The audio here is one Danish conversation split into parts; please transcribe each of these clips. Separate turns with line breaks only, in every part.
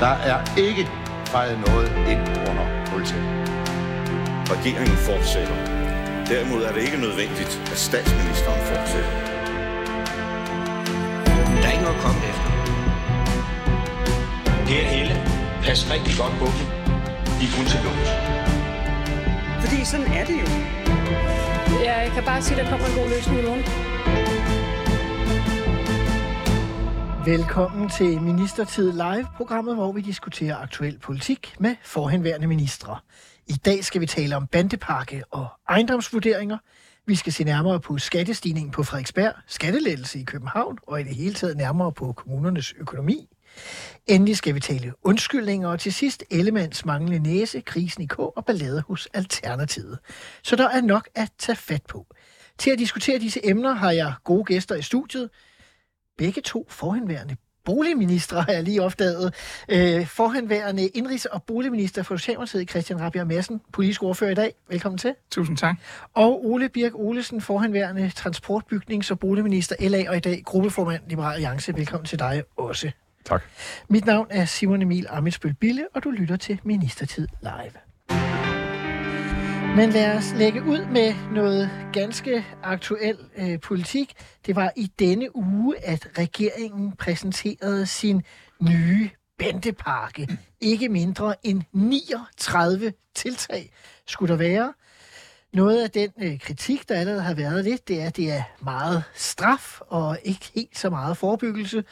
Der er ikke fejret noget ind under politiet.
Regeringen fortsætter. Derimod er det ikke nødvendigt, at statsministeren fortsætter.
Der er ikke noget at komme efter. Per Helle, pas rigtig godt på dem. De er kun til lås.
Fordi sådan er det jo.
Ja, jeg kan bare sige, at der kommer en god løsning i morgen.
Velkommen til Ministertid Live, programmet, hvor vi diskuterer aktuel politik med forhenværende ministre. I dag skal vi tale om bandepakke og ejendomsvurderinger. Vi skal se nærmere på skattestigningen på Frederiksberg, skattelettelse i København og i det hele taget nærmere på kommunernes økonomi. Endelig skal vi tale undskyldninger, og til sidst Ellemands manglende næse, krisen i K og ballade hos Alternativet. Så der er nok at tage fat på. Til at diskutere disse emner har jeg gode gæster i studiet. Begge to forhenværende boligministre har jeg lige opdaget. Øh, forhenværende indrigs- og boligminister for Socialdemokratiet, Christian Rabia Madsen, politisk ordfører i dag. Velkommen til.
Tusind tak.
Og Ole Birk Olesen, forhenværende transportbygnings- og boligminister LA, og i dag gruppeformand Liberal Alliance. Velkommen til dig også.
Tak.
Mit navn er Simon Emil Amitsbøl Bille, og du lytter til Ministertid Live. Men lad os lægge ud med noget ganske aktuel øh, politik. Det var i denne uge, at regeringen præsenterede sin nye bandepakke. Ikke mindre end 39 tiltag skulle der være. Noget af den øh, kritik, der allerede har været lidt, det er, at det er meget straf og ikke helt så meget forebyggelse.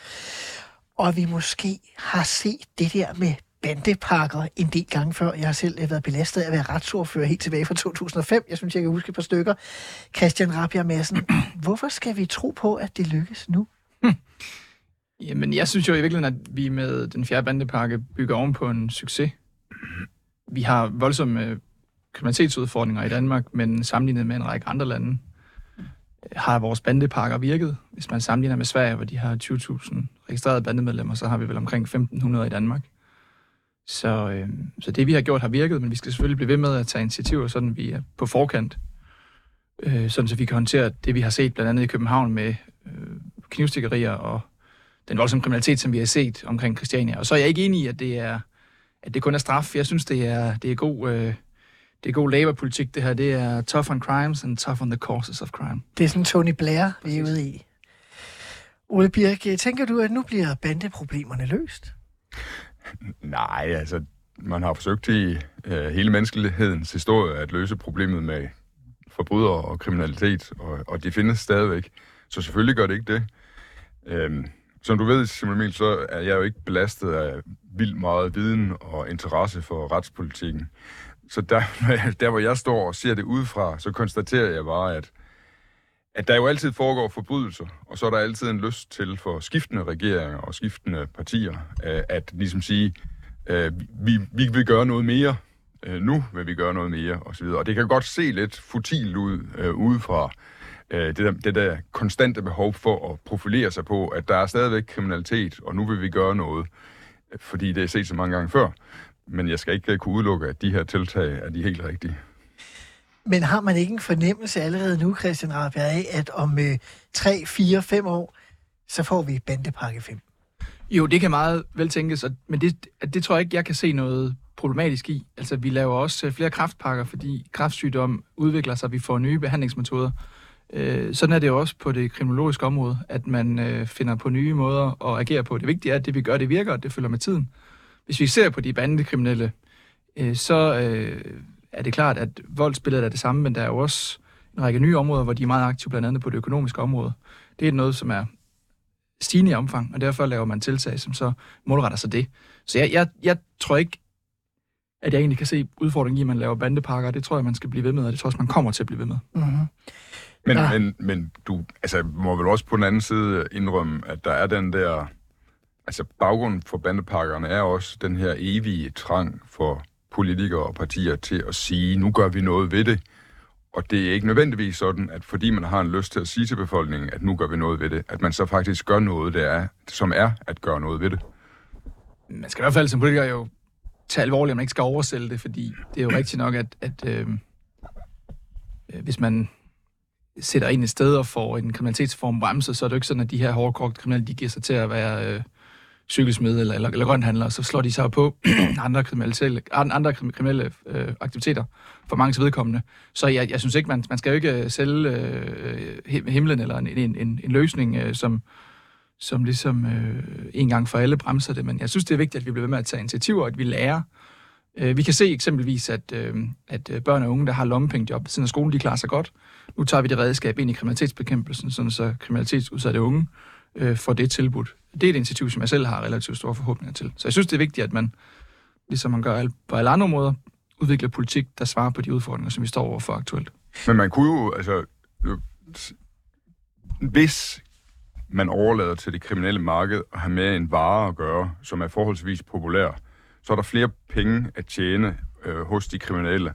Og vi måske har set det der med bandepakker en del gange før. Jeg har selv øh, været belastet af at være retsordfører helt tilbage fra 2005. Jeg synes, jeg kan huske et par stykker. Christian Rabia Madsen, hvorfor skal vi tro på, at det lykkes nu?
Jamen, jeg synes jo i virkeligheden, at vi med den fjerde bandepakke bygger oven på en succes. Vi har voldsomme øh, kriminalitetsudfordringer i Danmark, men sammenlignet med en række andre lande, øh, har vores bandepakker virket. Hvis man sammenligner med Sverige, hvor de har 20.000 registrerede bandemedlemmer, så har vi vel omkring 1.500 i Danmark. Så, øh, så det, vi har gjort, har virket, men vi skal selvfølgelig blive ved med at tage initiativer, sådan vi er på forkant. Øh, sådan så vi kan håndtere det, vi har set blandt andet i København med øh, knivstikkerier og den voldsomme kriminalitet, som vi har set omkring Christiania. Og så er jeg ikke enig i, at det, er, at det kun er straf. Jeg synes, det er, det er god... Øh, det er god laborpolitik, det her. Det er tough on crimes and tough on the causes of crime.
Det er sådan Tony Blair, vi er ude i. Ole Birk, tænker du, at nu bliver bandeproblemerne løst?
Nej, altså, man har forsøgt i øh, hele menneskelighedens historie at løse problemet med forbrydere og kriminalitet, og, og de findes stadigvæk. Så selvfølgelig gør det ikke det. Øhm, som du ved, Simon Emil, så er jeg jo ikke belastet af vildt meget viden og interesse for retspolitikken. Så der, der, hvor jeg står og ser det udefra, så konstaterer jeg bare, at, at der jo altid foregår forbrydelser, og så er der altid en lyst til for skiftende regeringer og skiftende partier, at, at ligesom sige, øh, vi, vi vil gøre noget mere, øh, nu vil vi gøre noget mere, osv. Og det kan godt se lidt futilt ud uh, udefra, det, der, det der konstante behov for at profilere sig på, at der er stadigvæk kriminalitet, og nu vil vi gøre noget, fordi det er set så mange gange før. Men jeg skal ikke kunne udelukke, at de her tiltag er de helt rigtige.
Men har man ikke en fornemmelse allerede nu, Christian Rabia, af, at om øh, 3, 4, 5 år, så får vi bandepakke 5?
Jo, det kan meget vel tænkes, men det, det tror jeg ikke, jeg kan se noget problematisk i. Altså, vi laver også øh, flere kraftpakker, fordi kraftsygdom udvikler sig, vi får nye behandlingsmetoder. Øh, sådan er det jo også på det kriminologiske område, at man øh, finder på nye måder at agere på. Det vigtige er, at det vi gør, det virker, og det følger med tiden. Hvis vi ser på de bandekriminelle, øh, så øh, er det klart, at voldsbilledet er det samme, men der er jo også en række nye områder, hvor de er meget aktive, blandt andet på det økonomiske område. Det er noget, som er stigende i omfang, og derfor laver man tiltag, som så målretter sig det. Så jeg, jeg, jeg tror ikke, at jeg egentlig kan se udfordringen i, at man laver bandepakker. Det tror jeg, man skal blive ved med, og det tror jeg også, man kommer til at blive ved med.
Mm-hmm.
Men, ja. men, men du altså, må vel også på den anden side indrømme, at der er den der altså baggrunden for bandepakkerne er også den her evige trang for politikere og partier til at sige, nu gør vi noget ved det. Og det er ikke nødvendigvis sådan, at fordi man har en lyst til at sige til befolkningen, at nu gør vi noget ved det, at man så faktisk gør noget, der er, som er at gøre noget ved det.
Man skal i hvert fald som politiker jo tage alvorligt, at man ikke skal oversælge det, fordi det er jo rigtigt nok, at, at øh, øh hvis man sætter ind et sted og får en kriminalitetsform bremset, så er det jo ikke sådan, at de her hårdkogte kriminelle, de giver sig til at være... Øh, cykelsmed eller, eller, eller grønthandler, så slår de sig på andre kriminelle, andre kriminelle øh, aktiviteter for mange vedkommende. Så jeg, jeg synes ikke, man, man skal jo ikke øh, sælge øh, himlen eller en, en, en, en løsning, øh, som, som ligesom øh, en gang for alle bremser det. Men jeg synes, det er vigtigt, at vi bliver ved med at tage initiativer, og at vi lærer. Øh, vi kan se eksempelvis, at, øh, at øh, børn og unge, der har lommepengejob siden af skolen, de klarer sig godt. Nu tager vi det redskab ind i kriminalitetsbekæmpelsen, sådan så kriminalitetsudsatte unge øh, får det tilbudt. Det er et initiativ, som jeg selv har relativt store forhåbninger til. Så jeg synes, det er vigtigt, at man, ligesom man gør på alle andre måder, udvikler politik, der svarer på de udfordringer, som vi står overfor aktuelt.
Men man kunne jo, altså, hvis man overlader til det kriminelle marked at have med en vare at gøre, som er forholdsvis populær, så er der flere penge at tjene øh, hos de kriminelle,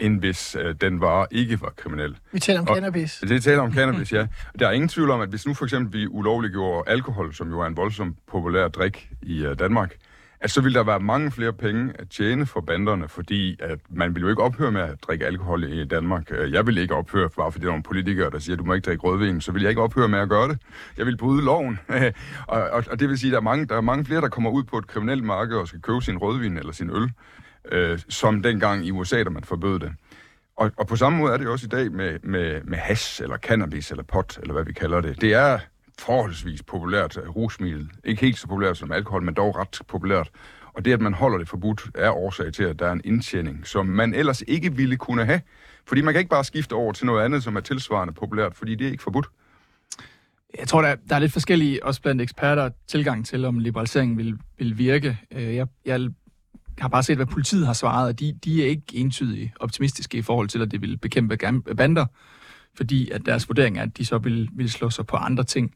end hvis øh, den vare ikke var kriminel.
Vi taler om og, cannabis.
Det taler om cannabis, ja. Der er ingen tvivl om, at hvis nu for eksempel vi ulovliggjorde alkohol, som jo er en voldsom populær drik i øh, Danmark, at så vil der være mange flere penge at tjene for banderne, fordi at man vil jo ikke ophøre med at drikke alkohol i Danmark. Øh, jeg vil ikke ophøre, bare fordi der er nogle politikere, der siger, at du må ikke drikke rødvin, så vil jeg ikke ophøre med at gøre det. Jeg vil bryde loven. og, og, og det vil sige, at der er, mange, der er mange flere, der kommer ud på et kriminelt marked og skal købe sin rødvin eller sin øl, øh, som dengang i USA, da man forbød det. Og, og på samme måde er det også i dag med, med, med hash, eller cannabis, eller pot, eller hvad vi kalder det. Det er forholdsvis populært øh, rusmiddel. Ikke helt så populært som alkohol, men dog ret populært. Og det, at man holder det forbudt, er årsag til, at der er en indtjening, som man ellers ikke ville kunne have. Fordi man kan ikke bare skifte over til noget andet, som er tilsvarende populært, fordi det er ikke forbudt.
Jeg tror, der, der er lidt forskellige, også blandt eksperter, tilgang til, om liberaliseringen vil, vil virke. Øh, jeg, jeg har bare set, hvad politiet har svaret, og de, de er ikke entydigt optimistiske i forhold til, at det vil bekæmpe bander fordi at deres vurdering er, at de så vil, vil slå sig på andre ting.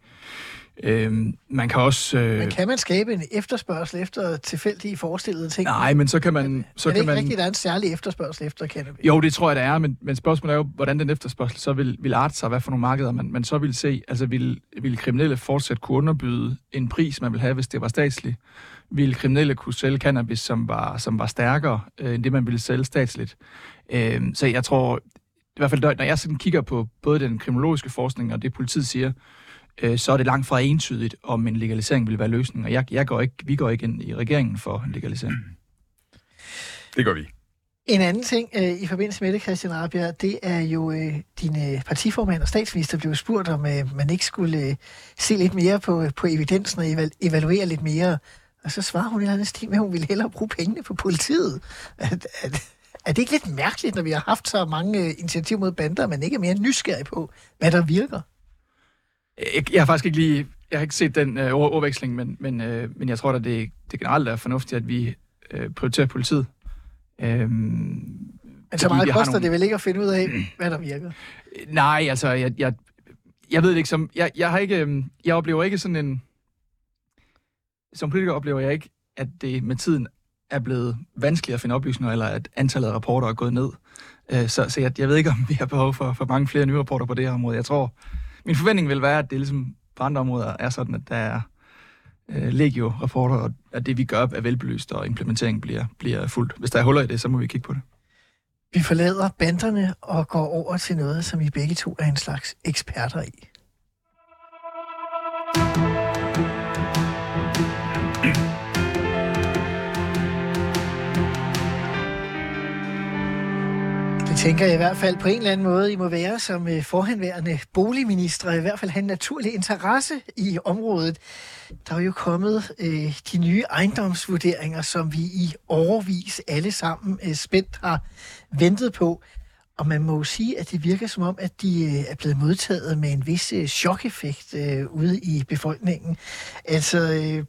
Øhm, man kan også... Øh...
Men kan man skabe en efterspørgsel efter tilfældige forestillede ting?
Nej, men så kan man... Så
er det
kan
ikke
man...
rigtigt, der er en særlig efterspørgsel efter cannabis?
Jo, det tror jeg, der er, men, men spørgsmålet er jo, hvordan den efterspørgsel så vil, vil arte sig, hvad for nogle markeder man, man så vil se. Altså, vil, vil kriminelle fortsat kunne underbyde en pris, man vil have, hvis det var statsligt? Vil kriminelle kunne sælge cannabis, som var, som var stærkere, øh, end det, man ville sælge statsligt? Øh, så jeg tror, i hvert fald når jeg sådan kigger på både den kriminologiske forskning og det politiet siger, øh, så er det langt fra entydigt, om en legalisering vil være løsningen. Og jeg, jeg går ikke, vi går ikke ind i regeringen for en legalisering.
Det gør vi.
En anden ting øh, i forbindelse med det, Christian Rabia, det er jo, øh, din øh, partiformand og statsminister blev spurgt, om øh, man ikke skulle øh, se lidt mere på, på evidensen og eval- evaluere lidt mere. Og så svarer hun en anden stil med, at hun ville hellere bruge pengene på politiet. At, at, er det ikke lidt mærkeligt, når vi har haft så mange øh, initiativer mod bander, men ikke er mere nysgerrig på, hvad der virker?
Jeg, jeg har faktisk ikke lige jeg har ikke set den øh, overveksling, men, men, øh, men jeg tror at det, det generelt er fornuftigt, at vi øh, prioriterer politiet. Øhm,
men så meget koster nogle... det vel ikke at finde ud af, hvad der virker?
Nej, altså, jeg, jeg, jeg ved det ikke, som, jeg, jeg har ikke, øh, jeg oplever ikke sådan en, som politiker oplever jeg ikke, at det med tiden er blevet vanskeligere at finde oplysninger, eller at antallet af rapporter er gået ned. Øh, så så jeg, jeg ved ikke, om vi har behov for, for mange flere nye rapporter på det her område. Jeg tror, min forventning vil være, at det ligesom på andre områder er sådan, at der er øh, legio-rapporter, og at det, vi gør, er velbelyst, og implementeringen bliver, bliver fuldt. Hvis der er huller i det, så må vi kigge på det.
Vi forlader banderne og går over til noget, som I begge to er en slags eksperter i. tænker jeg i hvert fald på en eller anden måde, I må være som øh, forhenværende boligminister, i hvert fald have en naturlig interesse i området. Der er jo kommet øh, de nye ejendomsvurderinger, som vi i overvis alle sammen øh, spændt har ventet på. Og man må jo sige, at det virker som om, at de øh, er blevet modtaget med en vis øh, øh, ude i befolkningen. Altså, øh,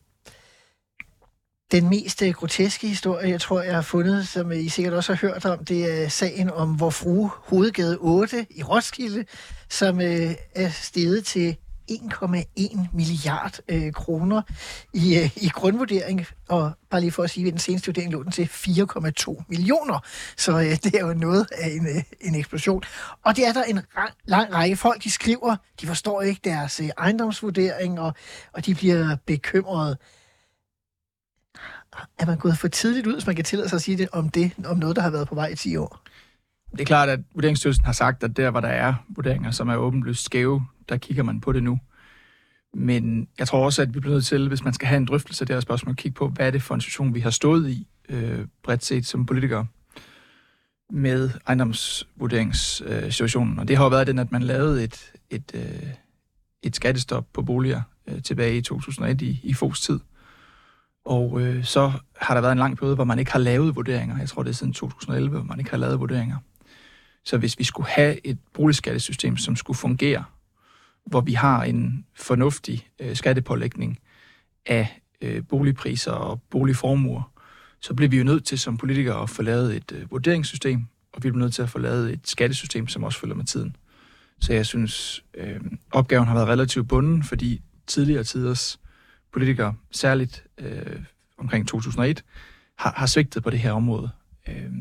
den mest øh, groteske historie, jeg tror, jeg har fundet, som øh, I sikkert også har hørt om, det er sagen om hvor fru Hovedgade 8 i Roskilde, som øh, er steget til 1,1 milliard øh, kroner i, øh, i grundvurdering, og bare lige for at sige, at den seneste vurdering lå den til 4,2 millioner. Så øh, det er jo noget af en, øh, en eksplosion. Og det er der en ra- lang række folk, de skriver, de forstår ikke deres øh, ejendomsvurdering, og, og de bliver bekymrede er man gået for tidligt ud, hvis man kan tillade sig at sige det om det, om noget, der har været på vej i 10 år?
Det er klart, at Vurderingsstyrelsen har sagt, at der, hvor der er vurderinger, som er åbenlyst skæve, der kigger man på det nu. Men jeg tror også, at vi bliver nødt til, hvis man skal have en drøftelse af det her spørgsmål, at kigge på, hvad er det for en situation, vi har stået i, øh, bredt set som politikere, med ejendomsvurderingssituationen. Og det har jo været den, at man lavede et, et, øh, et skattestop på boliger øh, tilbage i 2001 i, i FOS tid. Og øh, så har der været en lang periode, hvor man ikke har lavet vurderinger. Jeg tror, det er siden 2011, hvor man ikke har lavet vurderinger. Så hvis vi skulle have et boligskattesystem, som skulle fungere, hvor vi har en fornuftig øh, skattepålægning af øh, boligpriser og boligformuer, så bliver vi jo nødt til som politikere at få lavet et øh, vurderingssystem, og vi bliver nødt til at få lavet et skattesystem, som også følger med tiden. Så jeg synes, øh, opgaven har været relativt bunden, fordi tidligere tiders politikere, særligt øh, omkring 2001, har, har svigtet på det her område. Øh,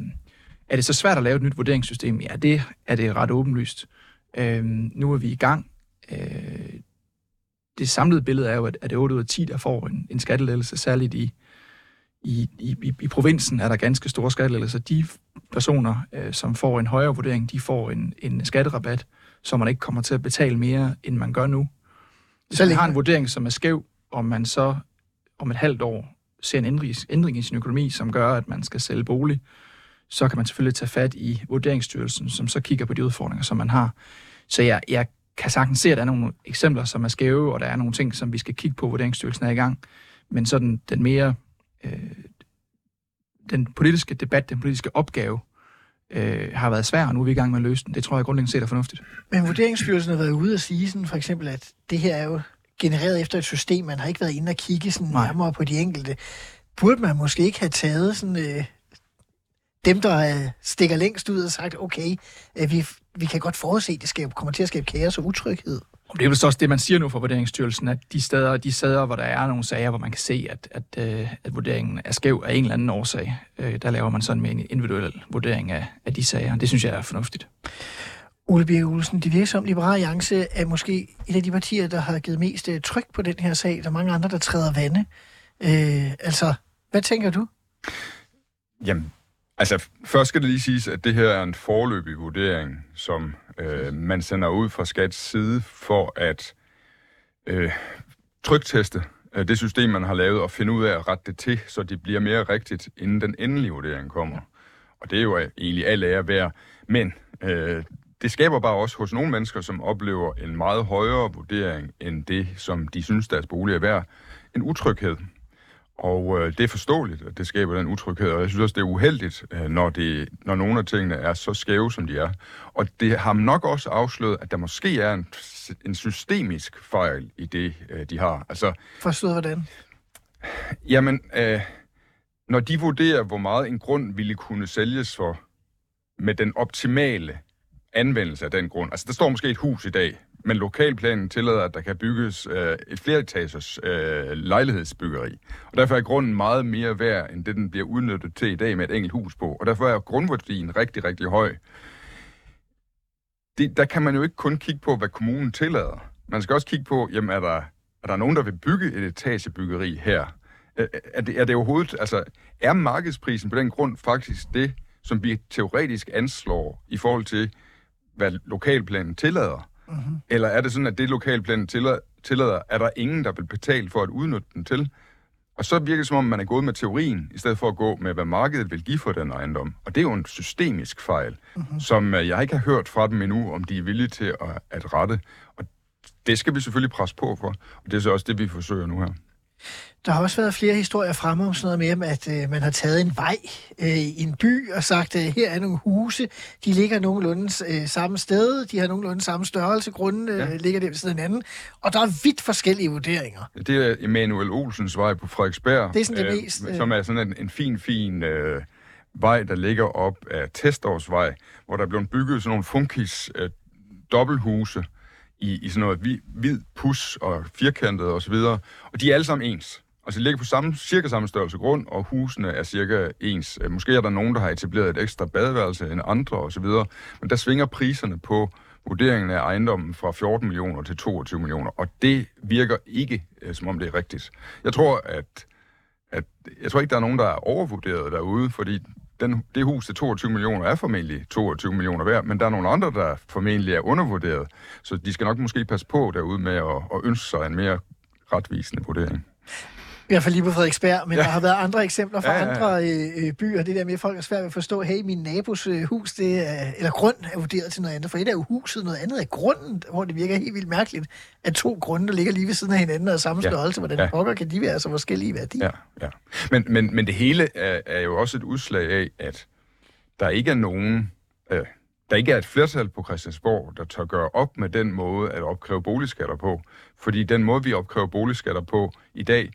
er det så svært at lave et nyt vurderingssystem? Ja, det er det ret åbenlyst. Øh, nu er vi i gang. Øh, det samlede billede er jo, at, at det er 8 ud af 10, der får en, en skattelettelse, særligt i, i, i, i provinsen er der ganske store skattelettelser. De personer, øh, som får en højere vurdering, de får en, en skatterabat, så man ikke kommer til at betale mere, end man gør nu. Hvis man har en vurdering, som er skæv, om man så om et halvt år ser en ændring, ændring i sin økonomi, som gør, at man skal sælge bolig, så kan man selvfølgelig tage fat i Vurderingsstyrelsen, som så kigger på de udfordringer, som man har. Så jeg, jeg kan sagtens se, at der er nogle eksempler, som er skæve, og der er nogle ting, som vi skal kigge på, Vurderingsstyrelsen er i gang. Men sådan den mere øh, den politiske debat, den politiske opgave, øh, har været svær, og nu er vi i gang med at løse den. Det tror jeg grundlæggende set er fornuftigt.
Men Vurderingsstyrelsen har været ude at sige sådan, for eksempel, at det her er jo genereret efter et system, man har ikke været inde og kigge sådan
Nej.
nærmere på de enkelte. Burde man måske ikke have taget sådan, øh, dem, der øh, stikker længst ud og sagt, okay, øh, vi, vi kan godt forudse, at det skal, kommer til at skabe kaos og utryghed.
Og det er vel så også det, man siger nu fra Vurderingsstyrelsen, at de steder, de steder hvor der er nogle sager, hvor man kan se, at, at, øh, at vurderingen er skæv af en eller anden årsag, øh, der laver man sådan med en individuel vurdering af, af de sager. Det synes jeg er fornuftigt.
Ole Birke Olsen, det virker som Liberale Alliance er måske et af de partier, der har givet mest øh, tryk på den her sag. Der er mange andre, der træder vande. Øh, altså, hvad tænker du?
Jamen, altså først skal det lige siges, at det her er en forløbig vurdering, som øh, man sender ud fra skats side for at øh, trykteste øh, det system, man har lavet, og finde ud af at rette det til, så det bliver mere rigtigt, inden den endelige vurdering kommer. Og det er jo egentlig al ære værd. Men øh, det skaber bare også hos nogle mennesker, som oplever en meget højere vurdering end det, som de synes, deres bolig er værd, en utryghed. Og øh, det er forståeligt, at det skaber den utryghed, og jeg synes også, det er uheldigt, øh, når, det, når nogle af tingene er så skæve, som de er. Og det har nok også afsløret, at der måske er en, en systemisk fejl i det, øh, de har. Altså,
Forstået hvordan?
jamen, øh, når de vurderer, hvor meget en grund ville kunne sælges for, med den optimale anvendelse af den grund. Altså, der står måske et hus i dag, men lokalplanen tillader, at der kan bygges øh, et fleretagers øh, lejlighedsbyggeri. Og derfor er grunden meget mere værd, end det, den bliver udnyttet til i dag med et enkelt hus på. Og derfor er grundværdien rigtig, rigtig høj. Det, der kan man jo ikke kun kigge på, hvad kommunen tillader. Man skal også kigge på, jamen er der, er der nogen, der vil bygge et etagebyggeri her? Er, er, det, er det overhovedet, altså, er markedsprisen på den grund faktisk det, som vi teoretisk anslår i forhold til, hvad lokalplanen tillader? Mm-hmm. Eller er det sådan, at det lokalplanen tillader, tillader, er der ingen, der vil betale for at udnytte den til? Og så virker det som om, man er gået med teorien, i stedet for at gå med, hvad markedet vil give for den ejendom. Og det er jo en systemisk fejl, mm-hmm. som øh, jeg ikke har hørt fra dem endnu, om de er villige til at, at rette. Og det skal vi selvfølgelig presse på for, og det er så også det, vi forsøger nu her.
Der har også været flere historier fremme om sådan noget med, at øh, man har taget en vej øh, i en by og sagt, at øh, her er nogle huse, de ligger nogenlunde øh, samme sted, de har nogenlunde samme størrelse, grunden øh, ja. ligger der ved siden af hinanden, og der er vidt forskellige vurderinger.
Det er Emanuel Olsens vej på Frederiksberg,
Det er sådan det mest, øh,
som er sådan en, en fin, fin øh, vej, der ligger op af Testårsvej, hvor der er blevet bygget sådan nogle funkis øh, dobbelthuse i, i sådan noget hvid, hvid pus og firkantet og så videre, og de er alle sammen ens. Altså, de ligger på samme, cirka samme størrelse grund, og husene er cirka ens. Øh, måske er der nogen, der har etableret et ekstra badeværelse end andre og så videre, men der svinger priserne på vurderingen af ejendommen fra 14 millioner til 22 millioner, og det virker ikke, øh, som om det er rigtigt. Jeg tror, at, at jeg tror ikke, der er nogen, der er overvurderet derude, fordi den, det hus til 22 millioner er formentlig 22 millioner værd, men der er nogle andre, der formentlig er undervurderet. Så de skal nok måske passe på derude med at, at ønske sig en mere retvisende vurdering.
I hvert fald lige på Frederiksberg, men ja. Der har været andre eksempler fra
Ja,
ja,
ja,
andre øh, øh, byer. Det der med, at folk er svært ved at forstå, hey, min nabos øh, hus, det er, eller grund er vurderet til noget andet. For et er jo huset, noget andet er grunden, hvor det virker helt vildt mærkeligt, at to grunde, der ligger lige ved siden af hinanden og samme
Ja.
størrelse, hvordan
Ja.
pokker kan de være så forskellige i værdi?
Ja, ja. Men, men, men det hele er, er jo også et udslag af, at der ikke er nogen... Øh, der ikke er et flertal på Christiansborg, der tør gøre op med den måde at opkræve boligskatter på. Fordi den måde, vi opkræver boligskatter på i dag,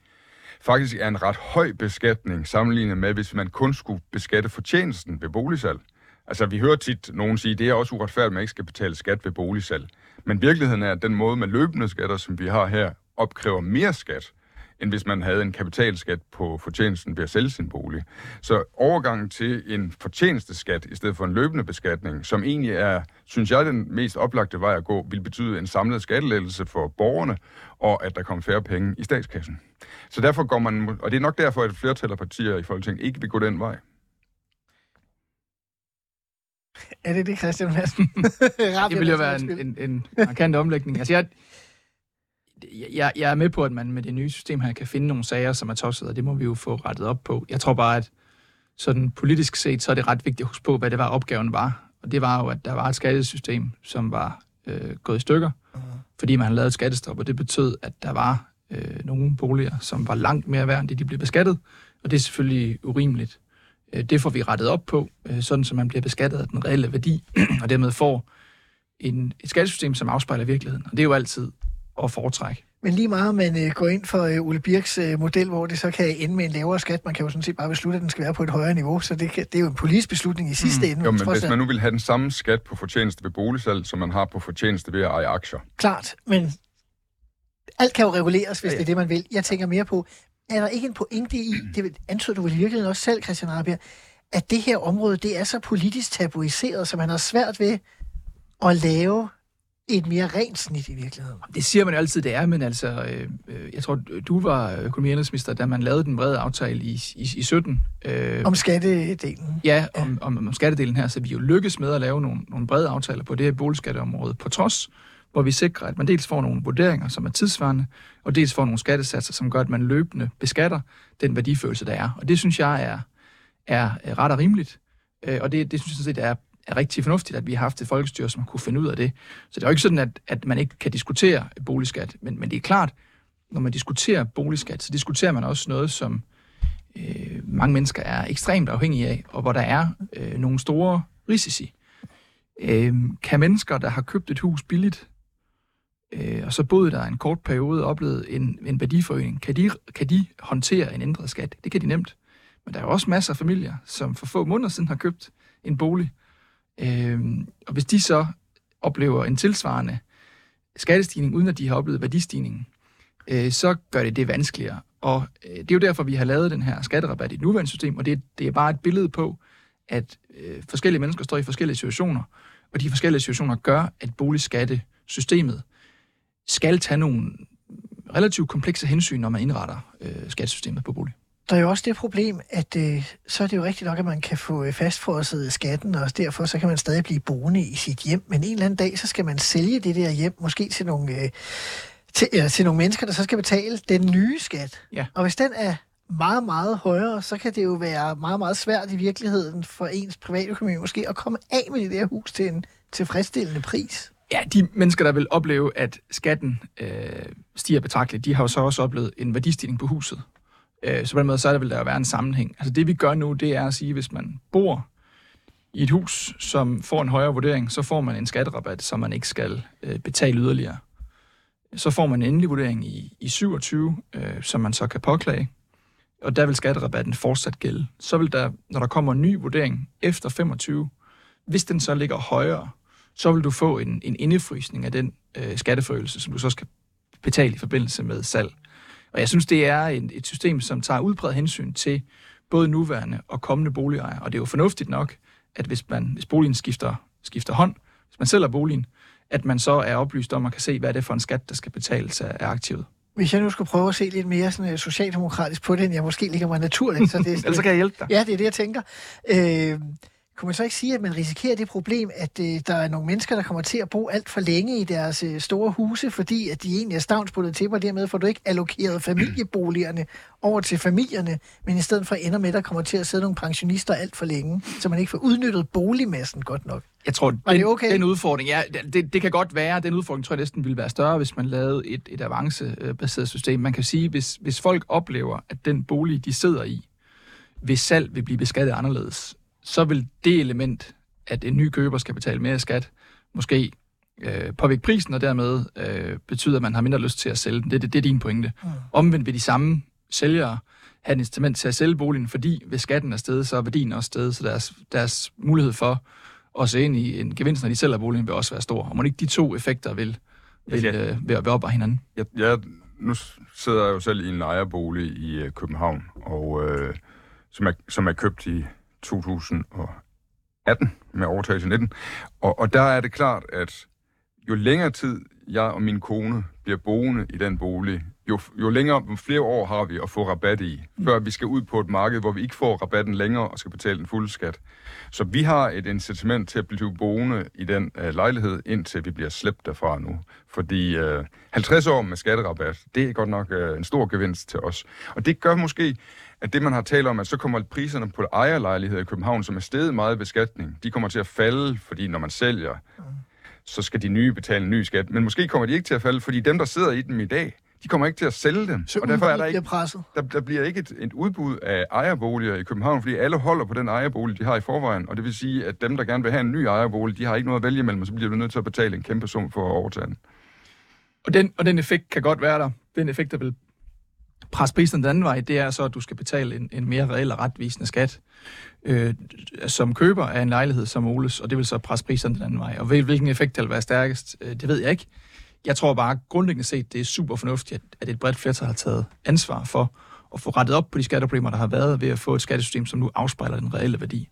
faktisk er en ret høj beskatning sammenlignet med, hvis man kun skulle beskatte fortjenesten ved boligsalg. Altså, vi hører tit nogen sige, det er også uretfærdigt, at man ikke skal betale skat ved boligsalg. Men virkeligheden er, at den måde med løbende skatter, som vi har her, opkræver mere skat, end hvis man havde en kapitalskat på fortjenesten ved at sælge sin bolig. Så overgangen til en fortjenesteskat i stedet for en løbende beskatning, som egentlig er, synes jeg, den mest oplagte vej at gå, vil betyde en samlet skattelettelse for borgerne, og at der kommer færre penge i statskassen. Så derfor går man, og det er nok derfor, at et flertal af partier i Folketinget ikke vil gå den vej.
Er det det, Christian Madsen?
Det ville jo være en, en, en markant omlægning. Altså, jeg, jeg, jeg er med på, at man med det nye system her kan finde nogle sager, som er tosset, og det må vi jo få rettet op på. Jeg tror bare, at sådan politisk set, så er det ret vigtigt at huske på, hvad det var, opgaven var. Og det var jo, at der var et skattesystem, som var øh, gået i stykker, fordi man havde lavet et skattestop, og det betød, at der var øh, nogle boliger, som var langt mere værd, end det, de blev beskattet, og det er selvfølgelig urimeligt. Øh, det får vi rettet op på, øh, sådan så man bliver beskattet af den reelle værdi, og dermed får en, et skattesystem, som afspejler virkeligheden. Og det er jo altid at foretrække.
Men lige meget, man øh, går ind for øh, Ole Birks øh, model, hvor det så kan ende med en lavere skat. Man kan jo sådan set bare beslutte, at den skal være på et højere niveau, så det, kan, det er jo en politisk beslutning i sidste mm. ende.
Jo, men hvis
alt-
man nu vil have den samme skat på fortjeneste ved boligsalg, som man har på fortjeneste ved at eje aktier.
Klart, men alt kan jo reguleres, hvis
Ja,
ja, det er det, man vil. Jeg tænker mere på, er der ikke en pointe i, det antyder du i virkeligheden også selv, Christian Rabia, at det her område, det er så politisk tabuiseret, så man har svært ved at lave et mere rent snit i virkeligheden.
Det siger man altid, det er, men altså, øh, øh, jeg tror, du var økonomi- og indenrigsminister, da man lavede den brede aftale i, i, i 17. Øh,
Om skattedelen.
Ja, om, om, om skattedelen her, så vi jo lykkes med at lave nogle, nogle brede aftaler på det her boligskatteområde, på trods, hvor vi sikrer, at man dels får nogle vurderinger, som er tidsvarende, og dels får nogle skattesatser, som gør, at man løbende beskatter den værdifølelse, der er. Og det synes jeg er, er er ret og rimeligt. Øh, Og det, det synes jeg sådan set er, er rigtig fornuftigt, at vi har haft et folkestyre, som kunne finde ud af det. Så det er jo ikke sådan, at, at man ikke kan diskutere boligskat, men, men det er klart, når man diskuterer boligskat, så diskuterer man også noget, som øh, mange mennesker er ekstremt afhængige af, og hvor der er øh, nogle store risici. Øh, kan mennesker, der har købt et hus billigt, øh, og så boet der en kort periode og oplevet en, en værdiforøgning, kan de, kan de håndtere en ændret skat? Det kan de nemt. Men der er jo også masser af familier, som for få måneder siden har købt en bolig. Øh, og hvis de så oplever en tilsvarende skattestigning, uden at de har oplevet værdistigningen, øh, så gør det det vanskeligere. Og øh, det er jo derfor, vi har lavet den her skatterabat i det nuværende system, og det, det er bare et billede på, at øh, forskellige mennesker står i forskellige situationer, og de forskellige situationer gør, at boligskattesystemet skal tage nogle relativt komplekse hensyn, når man indretter øh, skattesystemet på bolig.
Der er jo også det problem, at øh, så er det jo rigtigt nok, at man kan få øh, fastfrosset skatten, og derfor så kan man stadig blive boende i sit hjem. Men en eller anden dag, så skal man sælge det der hjem, måske til nogle, øh, til, eller til nogle mennesker, der så skal betale den nye skat.
Ja.
Og hvis den er meget, meget højere, så kan det jo være meget, meget svært i virkeligheden for ens privatøkonomi måske at komme af med det der hus til en tilfredsstillende pris.
Ja, de mennesker, der vil opleve, at skatten øh, stiger betragteligt, de har jo så også oplevet en værdistigning på huset. Øh, så på den måde, så er der vil der være en sammenhæng. Altså det, vi gør nu, det er at sige, hvis man bor i et hus, som får en højere vurdering, så får man en skatterabat, som man ikke skal øh, betale yderligere. Så får man en endelig vurdering i, i 27, øh, som man så kan påklage, og der vil skatterabatten fortsat gælde. Så vil der, når der kommer en ny vurdering efter 25, hvis den så ligger højere, så vil du få en, en indefrysning af den øh, skatteforøgelse, som du så skal betale i forbindelse med salg. Og jeg synes, det er et, et system, som tager udbredt hensyn til både nuværende og kommende boligejere. Og det er jo fornuftigt nok, at hvis, man, hvis boligen skifter, skifter hånd, hvis man sælger boligen, at man så er oplyst om at kan se, hvad er det for en skat, der skal betales af, aktivet.
Hvis jeg nu skulle prøve at se lidt mere sådan, uh, socialdemokratisk på det, end jeg måske ligger mig naturligt, så det,
Ellers så kan jeg hjælpe dig.
Ja, det er det, jeg tænker. Øh, kunne man så ikke sige, at man risikerer det problem, at øh, der er nogle mennesker, der kommer til at bo alt for længe i deres øh, store huse, fordi at de egentlig er stavnsbundet til, og dermed får du ikke allokeret familieboligerne over til familierne, men i stedet for ender med, at der kommer til at sidde nogle pensionister alt for længe, så man ikke får udnyttet boligmassen godt nok.
Jeg tror,
Var det
den,
okay?
den udfordring, ja, det, det kan godt være, den udfordring tror jeg næsten ville være større, hvis man lavede et, et avancebaseret system. Man kan sige, hvis, hvis folk oplever, at den bolig, de sidder i, ved salg vil blive beskattet anderledes, så vil det element, at en ny køber skal betale mere skat, måske øh, påvirke prisen, og dermed øh, betyder, at man har mindre lyst til at sælge den. Det, det, det er din pointe. Mm. Omvendt vil de samme sælgere have et incitament til at sælge boligen, fordi hvis skatten er steget, så er værdien også steget, så deres, deres mulighed for at se ind i en gevinst, når de sælger boligen, vil også være stor. Og må ikke de to effekter vil, vil,
Ja.
øh, vil, vil op af hinanden?
Jeg, jeg, nu sidder jeg jo selv i en ejerbolig i øh, København, og øh, som, er, som er købt i 2018 med overtagelse i 19. Og, og der er det klart, at jo længere tid jeg og min kone bliver boende i den bolig, jo, jo længere, jo flere år har vi at få rabat i, før vi skal ud på et marked, hvor vi ikke får rabatten længere og skal betale den fulde skat. Så vi har et incitament til at blive boende i den øh, lejlighed, indtil vi bliver slæbt derfra nu. Fordi øh, 50 år med skatterabat, det er godt nok øh, en stor gevinst til os. Og det gør måske, at det man har talt om, at så kommer priserne på ejerlejligheder i København, som er steget meget i beskatning, de kommer til at falde, fordi når man sælger, så skal de nye betale en ny skat. Men måske kommer de ikke til at falde, fordi dem, der sidder i dem i dag, de kommer ikke til at sælge dem.
Så
og derfor er der ikke
presset.
der, der bliver ikke et, et udbud af ejerboliger i København, fordi alle holder på den ejerbolig, de har i forvejen. Og det vil sige, at dem, der gerne vil have en ny ejerbolig, de har ikke noget at vælge mellem, og så bliver de nødt til at betale en kæmpe sum for at overtage den.
Og den, og den effekt kan godt være der. Den effekt, der vil presse prisen den anden vej, det er så, at du skal betale en, en mere reel og retvisende skat øh, som køber af en lejlighed som Oles, og det vil så presse priserne den anden vej. Og ved, hvilken effekt der vil være stærkest, øh, det ved jeg ikke. Jeg tror bare grundlæggende set, det er super fornuftigt, at, at et bredt flertal har taget ansvar for at få rettet op på de skatteproblemer, der har været ved at få et skattesystem, som nu afspejler den reelle værdi.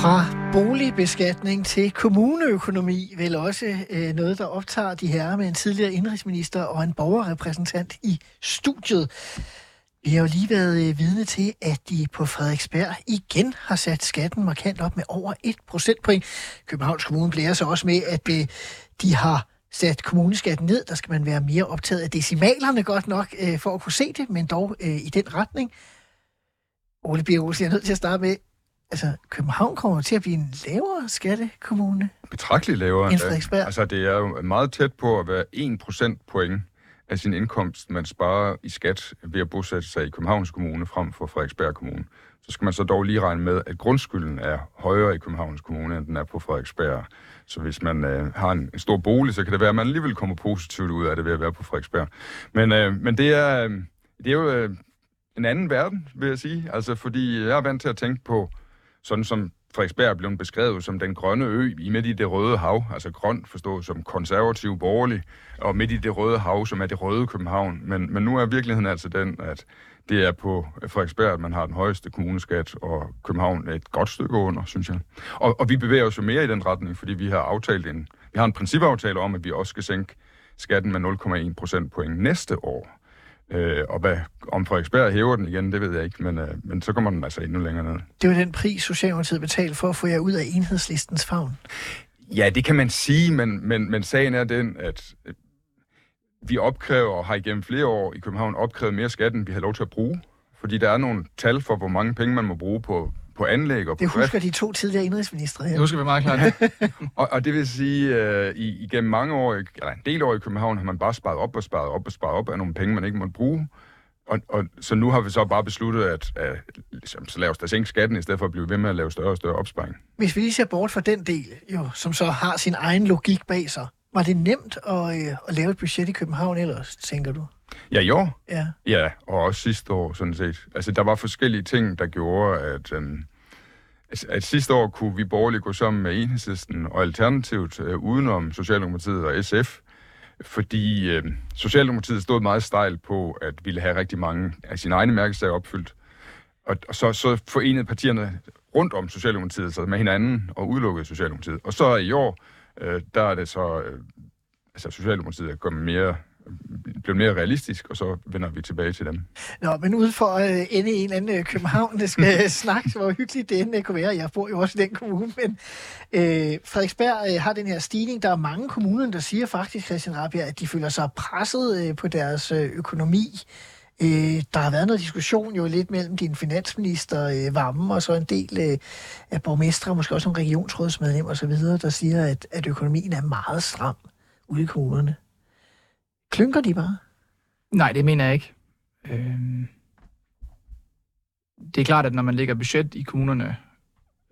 Fra boligbeskatning til kommuneøkonomi, vel også øh, noget, der optager de herrer med en tidligere indrigsminister og en borgerrepræsentant i studiet. Vi har jo lige været øh, vidne til, at de på Frederiksberg igen har sat skatten markant op med over 1 procentpoint. Københavns Kommune blærer sig også med, at øh, de har sat kommuneskatten ned. Der skal man være mere optaget af decimalerne godt nok, øh, for at kunne se det, men dog øh, i den retning. Ole Bjerg Olsen, jeg er nødt til at starte med, altså København kommer til at blive en lavere skattekommune.
Betragteligt lavere
End. Frederiksberg.
Altså, det er jo meget tæt på at være 1 procentpoint af sin indkomst, man sparer i skat ved at bosætte sig i Københavns Kommune frem for Frederiksberg Kommune. Så skal man så dog lige regne med, at grundskylden er højere i Københavns Kommune, end den er på Frederiksberg. Så hvis man øh, har en, en stor bolig, så kan det være, at man alligevel kommer positivt ud af det ved at være på Frederiksberg. Men, øh, men det er, øh, det er jo øh, en anden verden, vil jeg sige. Altså, fordi jeg er vant til at tænke på, sådan som Frederiksberg er blevet beskrevet som den grønne ø i midt i det røde hav, altså grøn forstået som konservativ borgerlig, og midt i det røde hav, som er det røde København. Men, men nu er virkeligheden altså den, at det er på Frederiksberg, at man har den højeste kommuneskat, og København er et godt stykke under, synes jeg. Og, og vi bevæger os jo mere i den retning, fordi vi har aftalt en, vi har en principaftale om, at vi også skal sænke skatten med 0,1 procentpoint næste år. Øh, og hvad, om Frederiksberg hæver den igen, det ved jeg ikke, men, øh, men så kommer den altså endnu længere ned.
Det var den pris, Socialdemokratiet betalte for at få jer ud af enhedslistens favn.
Ja, det kan man sige, men, men, men sagen er den, at øh, vi opkræver og har igennem flere år i København opkrævet mere skat, end vi har lov til at bruge. Fordi der er nogle tal for, hvor mange penge man må bruge på, på anlæg og på
Det
drift.
husker de to tidligere indrigsministre her.
Det husker vi meget klart.
Og, og det vil sige, at uh, igennem mange år, i- eller en del år i København, har man bare sparet op og sparet op og sparet op af nogle penge, man ikke måtte bruge. Og, og, så nu har vi så bare besluttet, at uh, ligesom, så lad os da sænke skatten, i stedet for at blive ved med at lave større og større opsparing.
Hvis vi lige ser bort fra den del, jo, som så har sin egen logik bag sig, var det nemt at, øh, at lave et budget i København ellers, tænker du?
Ja, i år.
Ja.
Ja, og også sidste år, sådan set. Altså, der var forskellige ting, der gjorde, at, øhm, Altså, at sidste år kunne vi borgerlige gå sammen med Enhedslisten og Alternativet øh, udenom Socialdemokratiet og SF, fordi øh, Socialdemokratiet stod meget stejlt på at ville have rigtig mange af sine egne mærkesager opfyldt. og, og så, så forenede partierne rundt om Socialdemokratiet sig med hinanden og udelukkede Socialdemokratiet. Og så i år, øh, der er det så, øh, altså Socialdemokratiet er kommet mere blev mere realistisk, og så vender vi tilbage til dem.
Nå, men ud for at øh, ende i en eller anden øh, København, det skal snakke, hvor hyggeligt det end kunne være. Jeg bor jo også i den kommune, men øh, Frederiksberg øh, har den her stigning. Der er mange kommuner, der siger faktisk, Christian Rabia, at de føler sig presset øh, på deres øh, økonomi. Øh, der har været noget diskussion jo lidt mellem din finansminister, øh, Vammen, og så en del øh, af borgmestre, måske også nogle regionsrådsmedlemmer osv., der siger, at, at økonomien er meget stram ude i kommunerne. Klynker de bare?
Nej, det mener jeg ikke. Øhm, det er klart, at når man lægger budget i kommunerne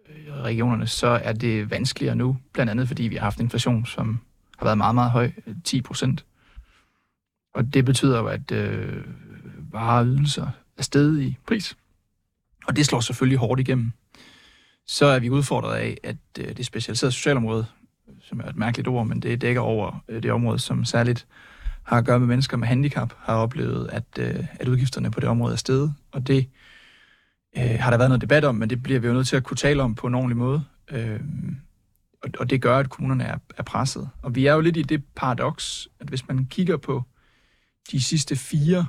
øh, og regionerne, så er det vanskeligere nu, blandt andet fordi vi har haft inflation, som har været meget, meget høj, øh, 10 procent. Og det betyder jo, at øh, varer og ydelser er steget i pris. Og det slår selvfølgelig hårdt igennem. Så er vi udfordret af, at øh, det specialiserede socialområde, som er et mærkeligt ord, men det dækker over øh, det område, som særligt har at gøre med mennesker med handicap, har oplevet, at, øh, at udgifterne på det område er steget. Og det øh, har der været noget debat om, men det bliver vi jo nødt til at kunne tale om på en ordentlig måde. Øh, og, og det gør, at kommunerne er, er presset. Og vi er jo lidt i det paradoks, at hvis man kigger på de sidste fire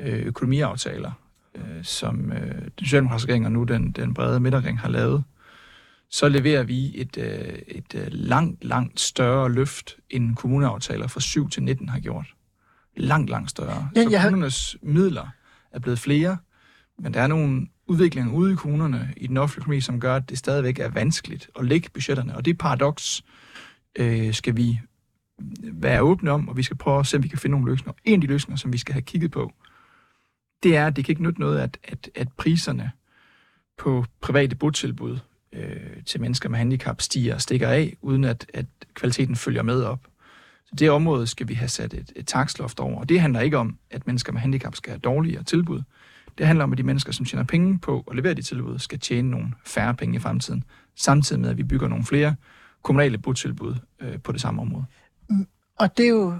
øh, økonomiaftaler, øh, som øh, den socialdemokratiske regering og nu den, den brede midterring har lavet, så leverer vi et, øh, et øh, langt, langt større løft, end kommuneaftaler fra 7 til 19 har gjort. Langt, langt større. Ja, så kommunernes har... midler er blevet flere, men der er nogle udviklinger ude i kommunerne i den offentlige økonomi, som gør, at det stadigvæk er vanskeligt at lægge budgetterne. Og det paradoks øh, skal vi være åbne om, og vi skal prøve at se, om vi kan finde nogle løsninger. En af de løsninger, som vi skal have kigget på, det er, at det kan ikke nytte noget, at, at, at priserne på private botilbud øh, til mennesker med handicap stiger og stikker af, uden at, at kvaliteten følger med op. Så det område skal vi have sat et, et taksloft over. Og det handler ikke om, at mennesker med handicap skal have dårligere tilbud. Det handler om, at de mennesker, som tjener penge på at levere de tilbud, skal tjene nogle færre penge i fremtiden, samtidig med, at vi bygger nogle flere kommunale botilbud øh, på det samme område.
Mm, og det er jo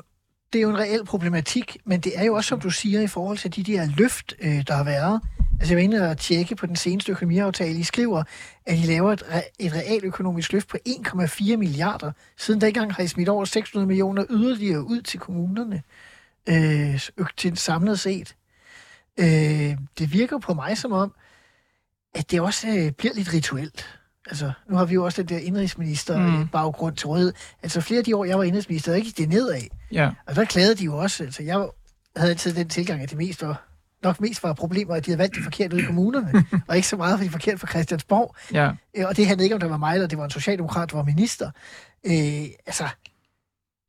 det er jo en reel problematik, men det er jo også, som du siger, i forhold til de der løft, øh, der har været. Altså, jeg var inde og tjekke på den seneste økonomiaftale. I skriver, at I laver et, re- et reelt økonomisk løft på 1,4 milliarder. Siden dengang har I smidt over 600 millioner yderligere ud til kommunerne øh, til samlet set. Øh, det virker på mig som om, at det også øh, bliver lidt rituelt. Altså, nu har vi jo også den der indrigsminister mm. baggrund til rådighed. Altså, flere af de år, jeg var indrigsminister, der gik det nedad.
Ja.
Og der klagede de jo også. Altså, jeg havde altid den tilgang, at det mest var nok mest var problemer, at de havde valgt det forkert ud i kommunerne, og ikke så meget for de forkert for Christiansborg.
Ja.
Øh, og det handlede ikke om, det var mig, eller det var en socialdemokrat, der var minister. Øh, altså,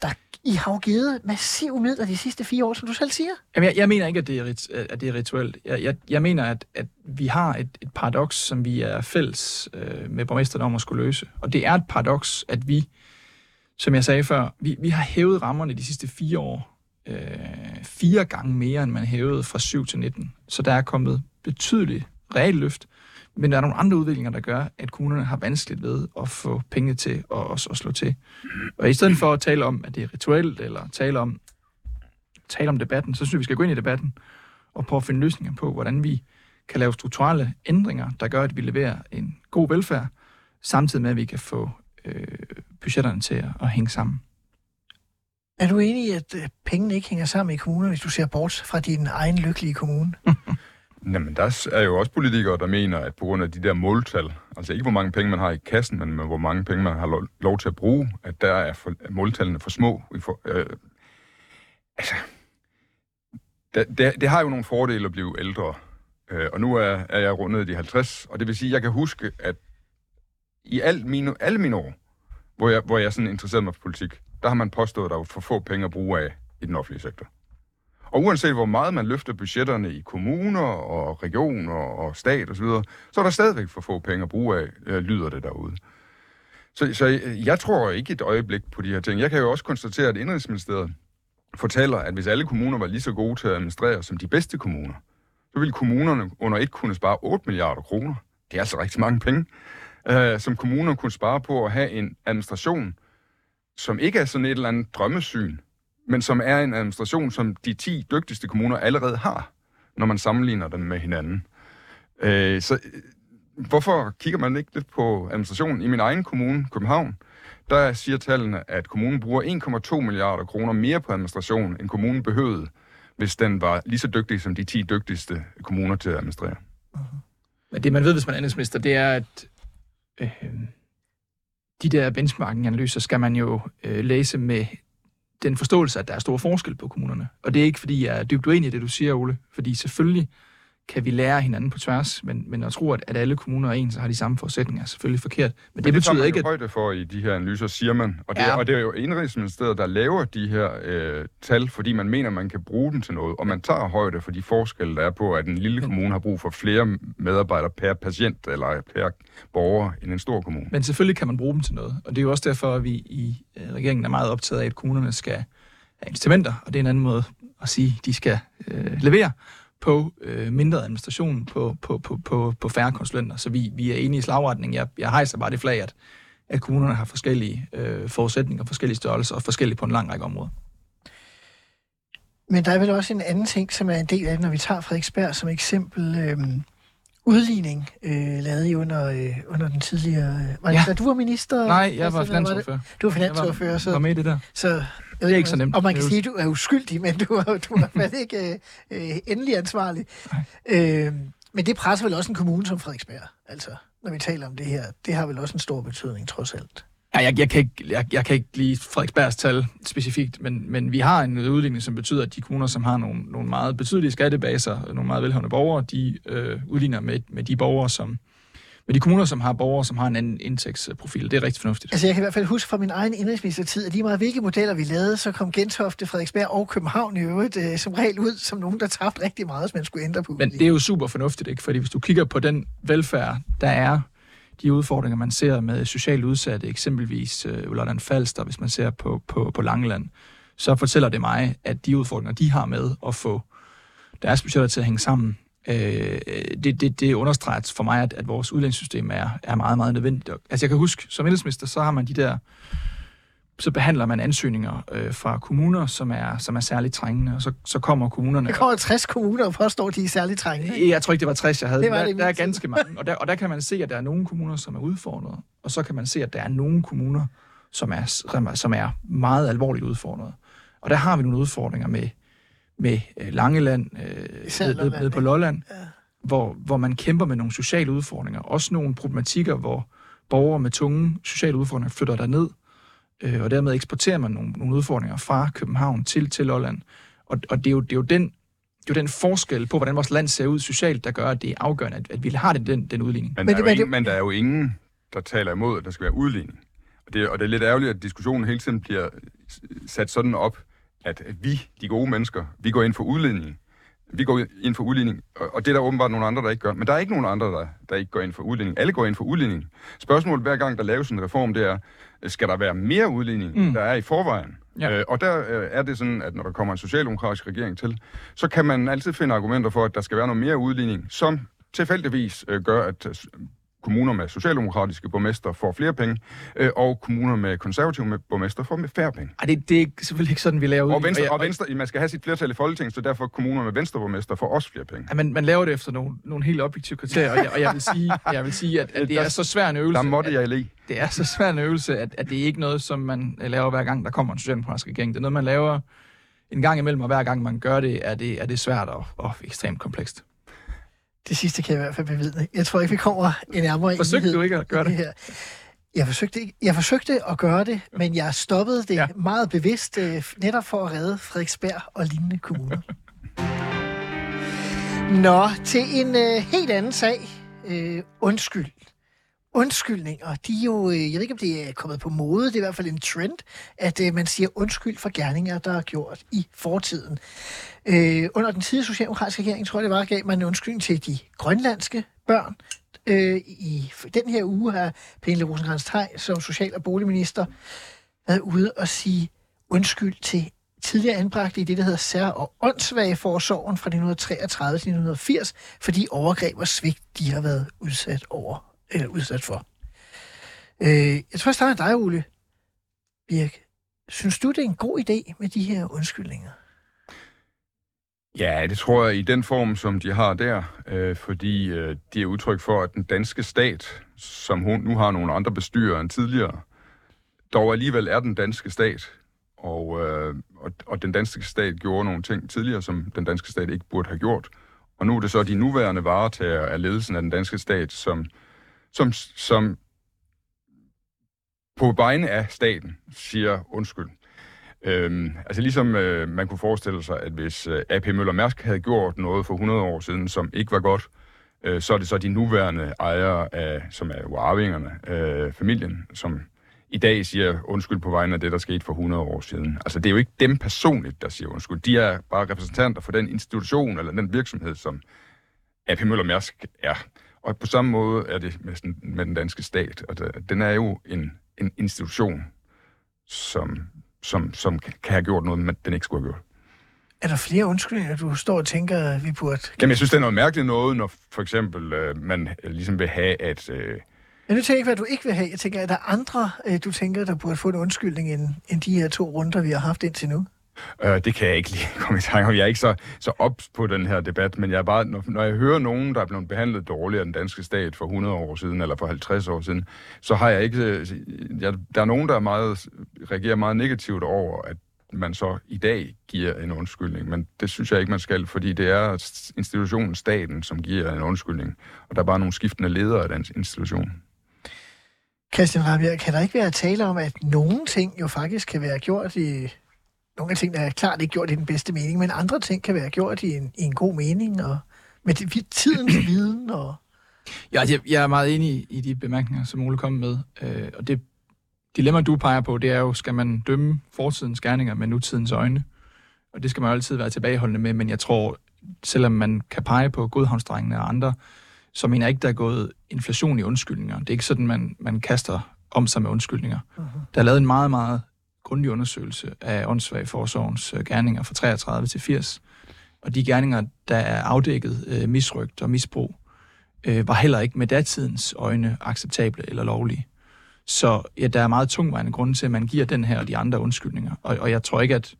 der, I har jo givet massiv midler de sidste fire år, som du selv siger.
Jamen, jeg, jeg mener ikke, at det er, rit, at det er rituelt. Jeg, jeg, jeg mener, at, at vi har et, et paradoks, som vi er fælles øh, med borgmesteren om at skulle løse. Og det er et paradoks, at vi, som jeg sagde før, vi, vi har hævet rammerne de sidste fire år øh, fire gange mere, end man hævede fra 7 til 19. Så der er kommet betydeligt realløft. Men der er nogle andre udviklinger, der gør, at kommunerne har vanskeligt ved at få penge til at, også at slå til. Og i stedet for at tale om, at det er rituelt, eller tale om, tale om debatten, så synes jeg, vi skal gå ind i debatten og prøve at finde løsninger på, hvordan vi kan lave strukturelle ændringer, der gør, at vi leverer en god velfærd, samtidig med, at vi kan få øh, budgetterne til at, at hænge sammen.
Er du enig i, at øh, pengene ikke hænger sammen i kommunen, hvis du ser bort fra din egen lykkelige kommune?
Jamen, der er jo også politikere, der mener, at på grund af de der måltal, altså ikke hvor mange penge man har i kassen, men hvor mange penge man har lov, lov til at bruge, at der er for, måltallene for små. For, øh, altså, det, det, det har jo nogle fordele at blive ældre. Øh, og nu er, er jeg rundet de 50, og det vil sige, at jeg kan huske, at i alt mine, alle mine år, hvor jeg, hvor jeg sådan interesserede mig for politik, der har man påstået, at der var for få penge at bruge af i den offentlige sektor. Og uanset hvor meget man løfter budgetterne i kommuner og regioner og stat osv., så, så er der stadigvæk for få penge at bruge af, øh, lyder det derude. Så, så øh, jeg tror ikke et øjeblik på de her ting. Jeg kan jo også konstatere, at Indrigsministeriet fortæller, at hvis alle kommuner var lige så gode til at administrere som de bedste kommuner, så ville kommunerne under et kunne spare 8 milliarder kroner. Det er altså rigtig mange penge, øh, som kommuner kunne spare på at have en administration, som ikke er sådan et eller andet drømmesyn, men som er en administration, som de 10 dygtigste kommuner allerede har, når man sammenligner dem med hinanden. Øh, så øh, hvorfor kigger man ikke lidt på administrationen? I min egen kommune, København, der siger tallene, at kommunen bruger 1,2 milliarder kroner mere på administration, end kommunen behøvede, hvis den var lige så dygtig som de 10 dygtigste kommuner til at administrere.
Men det, man ved, hvis man er andelsminister, det er, at øh, de der benchmarking-analyser skal man jo øh, læse med den forståelse, at der er stor forskel på kommunerne. Og det er ikke, fordi jeg er dybt uenig i det, du siger, Ole. Fordi selvfølgelig kan vi lære hinanden på tværs, men, men at tro, at, at alle kommuner er ens og har de samme forudsætninger, er selvfølgelig forkert. Men,
Men
det,
det
betyder ikke, at...
højde for i de her analyser, siger man. Og det,
Ja.
og det er jo Indrigsministeriet, der laver de her øh, tal, fordi man mener, man kan bruge dem til noget. Og man tager højde for de forskelle, der er på, at en lille kommune har brug for flere medarbejdere per patient eller per borger end en stor kommune.
Men selvfølgelig kan man bruge dem til noget. Og det er jo også derfor, at vi i øh, regeringen er meget optaget af, at kommunerne skal have incitamenter, og det er en anden måde at sige, at de skal øh, levere på øh, mindre administration, på, på, på, på, på færre konsulenter. Så vi, vi er enige i slagretningen. Jeg, jeg hejser bare det flag, at, at kommunerne har forskellige øh, forudsætninger, forskellige størrelser og forskellige på en lang række områder.
Men der er vel også en anden ting, som er en del af det, når vi tager Frederiksberg som eksempel. Øhm, udligning, øh, lavet I under, øh, under den tidligere... Øh, var det,
Ja.
da du var minister?
Nej, jeg var
det?
finansordfører.
Du var finansordfører,
Jeg
så...
var med i det der.
så jeg ved
er ikke så nemt.
Og man kan
Det
sige, at du er uskyldig, men du er, du er fald ikke øh, øh, endelig ansvarlig. Øh, men det presser vel også en kommune som Frederiksberg, altså, når vi taler om det her. Det har vel også en stor betydning, trods alt.
Ja, jeg, jeg, kan ikke, jeg, jeg kan ikke lide Frederiksbergs tal specifikt, men, men vi har en udligning, som betyder, at de kommuner, som har nogle, nogle meget betydelige skattebaser, nogle meget velhavende borgere, de øh, udligner med, med de borgere, som med de kommuner, som har borgere, som har en anden indtægtsprofil. Det er rigtig fornuftigt.
Altså, jeg kan i hvert fald huske fra min egen indrigsministertid, at lige meget hvilke modeller vi lavede, så kom Gentofte, Frederiksberg og København i øvrigt øh, som regel ud som nogen, der tabte rigtig meget, hvis man skulle ændre på
Men det er jo super fornuftigt, ikke? Fordi hvis du kigger på den velfærd, der er, de udfordringer, man ser med socialt udsatte, eksempelvis øh, Ulland Falster, hvis man ser på, på, på Langeland, så fortæller det mig, at de udfordringer, de har med at få deres budgetter til at hænge sammen, øh, det, det, det understreger for mig, at, at vores udlændingssystem er, er meget, meget nødvendigt. Altså jeg kan huske, som indelsminister, så har man de der så behandler man ansøgninger øh, fra kommuner, som er, som er særligt trængende, og så, så kommer kommunerne...
Der kommer 60 kommuner og påstår, de er særligt trængende.
Jeg tror ikke, det var 60, jeg havde.
Det var
der,
det
der er ganske mange. Og der, og der kan man se, at der er nogle kommuner, som er udfordret. Og så kan man se, at der er nogle kommuner, som er, som er, meget alvorligt udfordret. Og der har vi nogle udfordringer med, med øh, Langeland, øh,
Især
ned, ned,
Lolland,
ned på? Lolland, ja. hvor, hvor man kæmper med nogle sociale udfordringer. Også nogle problematikker, hvor borgere med tunge sociale udfordringer flytter derned, øh, og dermed eksporterer man nogle, nogle udfordringer fra København til, til Lolland. Og, og det, er jo, det, er jo den, det er jo den forskel på, hvordan vores land ser ud socialt, der gør, at det er afgørende, at, at vi har den, den, den udligning.
Men,
Men
der
det-
er jo
men
ingen, men der er jo ingen, der taler imod, at der skal være udligning. Og det, og det er lidt ærgerligt, at diskussionen hele tiden bliver sat sådan op, at vi, de gode mennesker, vi går ind for udligning. Vi går ind for udligning, og det er der åbenbart nogle andre, der ikke gør. Men der er ikke nogen andre, der, der ikke går ind for udligning. Alle går ind for udligning. Spørgsmålet hver gang, der laves en reform, det er, skal der være mere udligning,
Mm.
der er i forvejen?
Ja.
Øh, og der øh, er det sådan, at når der kommer en socialdemokratisk regering til, så kan man altid finde argumenter for, at der skal være noget mere udligning, som tilfældigvis øh, gør, at kommuner med socialdemokratiske borgmester får flere penge, øh, og kommuner med konservative borgmester får med færre penge.
Ej, det, det er selvfølgelig ikke sådan, vi laver
Og
udligning.
venstre,
jeg-
og venstre, man skal have sit flertal i Folketinget, så derfor kommuner med venstreborgmester får også flere penge.
Ja, man, man laver det efter nogle, nogle helt objektive kriterier, og jeg, og jeg vil sige, jeg vil sige at, at det er så svær en øvelse.
Der måtte jeg le.
det er så svær en øvelse, at, at det er ikke noget, som man øh, laver hver gang, der kommer en socialdemokratisk regering. Det er noget, man laver en gang imellem, og hver gang man gør det, er det, er det svært og, og ekstremt komplekst.
Det sidste kan jeg i hvert fald bevidne. Jeg tror ikke, vi kommer en nærmere
Forsøgte du ikke at gøre
i
det?
her. Jeg forsøgte, ikke, jeg forsøgte at gøre det, men jeg stoppede det
Ja.
ja. meget bevidst, øh, netop for at redde Frederiksberg og lignende kommuner. Nå, til en øh, helt anden sag. Øh, undskyld. Undskyldninger, de er jo, øh, jeg ved ikke, om det er kommet på mode, det er i hvert fald en trend, at øh, man siger undskyld for gerninger, der er gjort i fortiden. Øh, under den tidlige socialdemokratiske regering, tror jeg det var, gav man en undskyldning til de grønlandske børn. Øh, I den her uge har Pernille rosenkrantz som social- og boligminister været ude og sige undskyld til tidligere anbragte i det, der hedder sær- og åndssvageforsorgen fra 1933 til 1980, fordi overgreb og svigt, de har været udsat over eller udsat for. Øh, jeg tror, jeg starter med dig, Ole Birk. Synes du, det er en god idé med de her undskyldninger?
Ja, det tror jeg i den form, som de har der, øh, fordi øh, de er udtryk for, at den danske stat, som hun nu har nogle andre bestyrer end tidligere, dog alligevel er den danske stat, og, øh, og, og den danske stat gjorde nogle ting tidligere, som den danske stat ikke burde have gjort. Og nu er det så de nuværende varetager af ledelsen af den danske stat, som, som, som på vegne af staten siger undskyld. Øhm, altså ligesom øh, man kunne forestille sig, at hvis øh, AP Møller Mærsk havde gjort noget for 100 år siden, som ikke var godt, øh, så er det så de nuværende ejere, af, som er jo arvingerne, øh, familien, som i dag siger undskyld på vegne af det, der skete for 100 år siden. Altså det er jo ikke dem personligt, der siger undskyld. De er bare repræsentanter for den institution eller den virksomhed, som AP Møller Mærsk er. Og på samme måde er det med, sådan, med den danske stat. Og der, den er jo en, en institution, som, som, som kan have gjort noget, men den ikke skulle have gjort.
Er der flere undskyldninger, du står og tænker, at vi burde...
Jamen, jeg synes, det er noget mærkeligt noget, når for eksempel øh, man øh, ligesom vil have, at... Øh,
Men nu tænker jeg ikke, hvad du ikke vil have. Jeg tænker, er der andre, øh, du tænker, der burde få en undskyldning end, end de her to runder, vi har haft indtil nu?
Øh, det kan jeg ikke lige komme i tanke om. Jeg er ikke så, så ops på den her debat, men jeg er bare, når, når jeg hører nogen, der er blevet behandlet dårligere af den danske stat for 100 år siden, eller for 50 år siden, så har jeg ikke... Øh, jeg, der er nogen, der er meget, reagerer meget negativt over, at man så i dag giver en undskyldning, men det synes jeg ikke, man skal, fordi det er institutionen, staten, som giver en undskyldning, og der er bare nogle skiftende ledere af den institution.
Christian Rabia, kan der ikke være tale om, at nogle ting jo faktisk kan være gjort i... Nogle af tingene er klart ikke gjort i den bedste mening, men andre ting kan være gjort i en, i en god mening, og med det- tidens viden, og...
Ja, jeg, jeg er meget enig i de bemærkninger, som Ole kom med. Øh, og det dilemma, du peger på, det er jo, skal man dømme fortidens gerninger med nutidens øjne? Og det skal man jo altid være tilbageholdende med, men jeg tror, selvom man kan pege på godhavnsdrengene og andre, så mener jeg ikke, der er gået inflation i undskyldninger. Det er ikke sådan, man, man kaster om sig med undskyldninger. Uh-huh. Der er lavet en meget, meget grundig undersøgelse af åndssvage forsorgens øh, gerninger fra 33 til 80. Og de gerninger, der er afdækket øh, misrygt og misbrug, øh, var heller ikke med datidens øjne acceptable eller lovlige. Så ja, der er meget tungvejende grunde til, at man giver den her og de andre undskyldninger. Og, og jeg tror ikke, at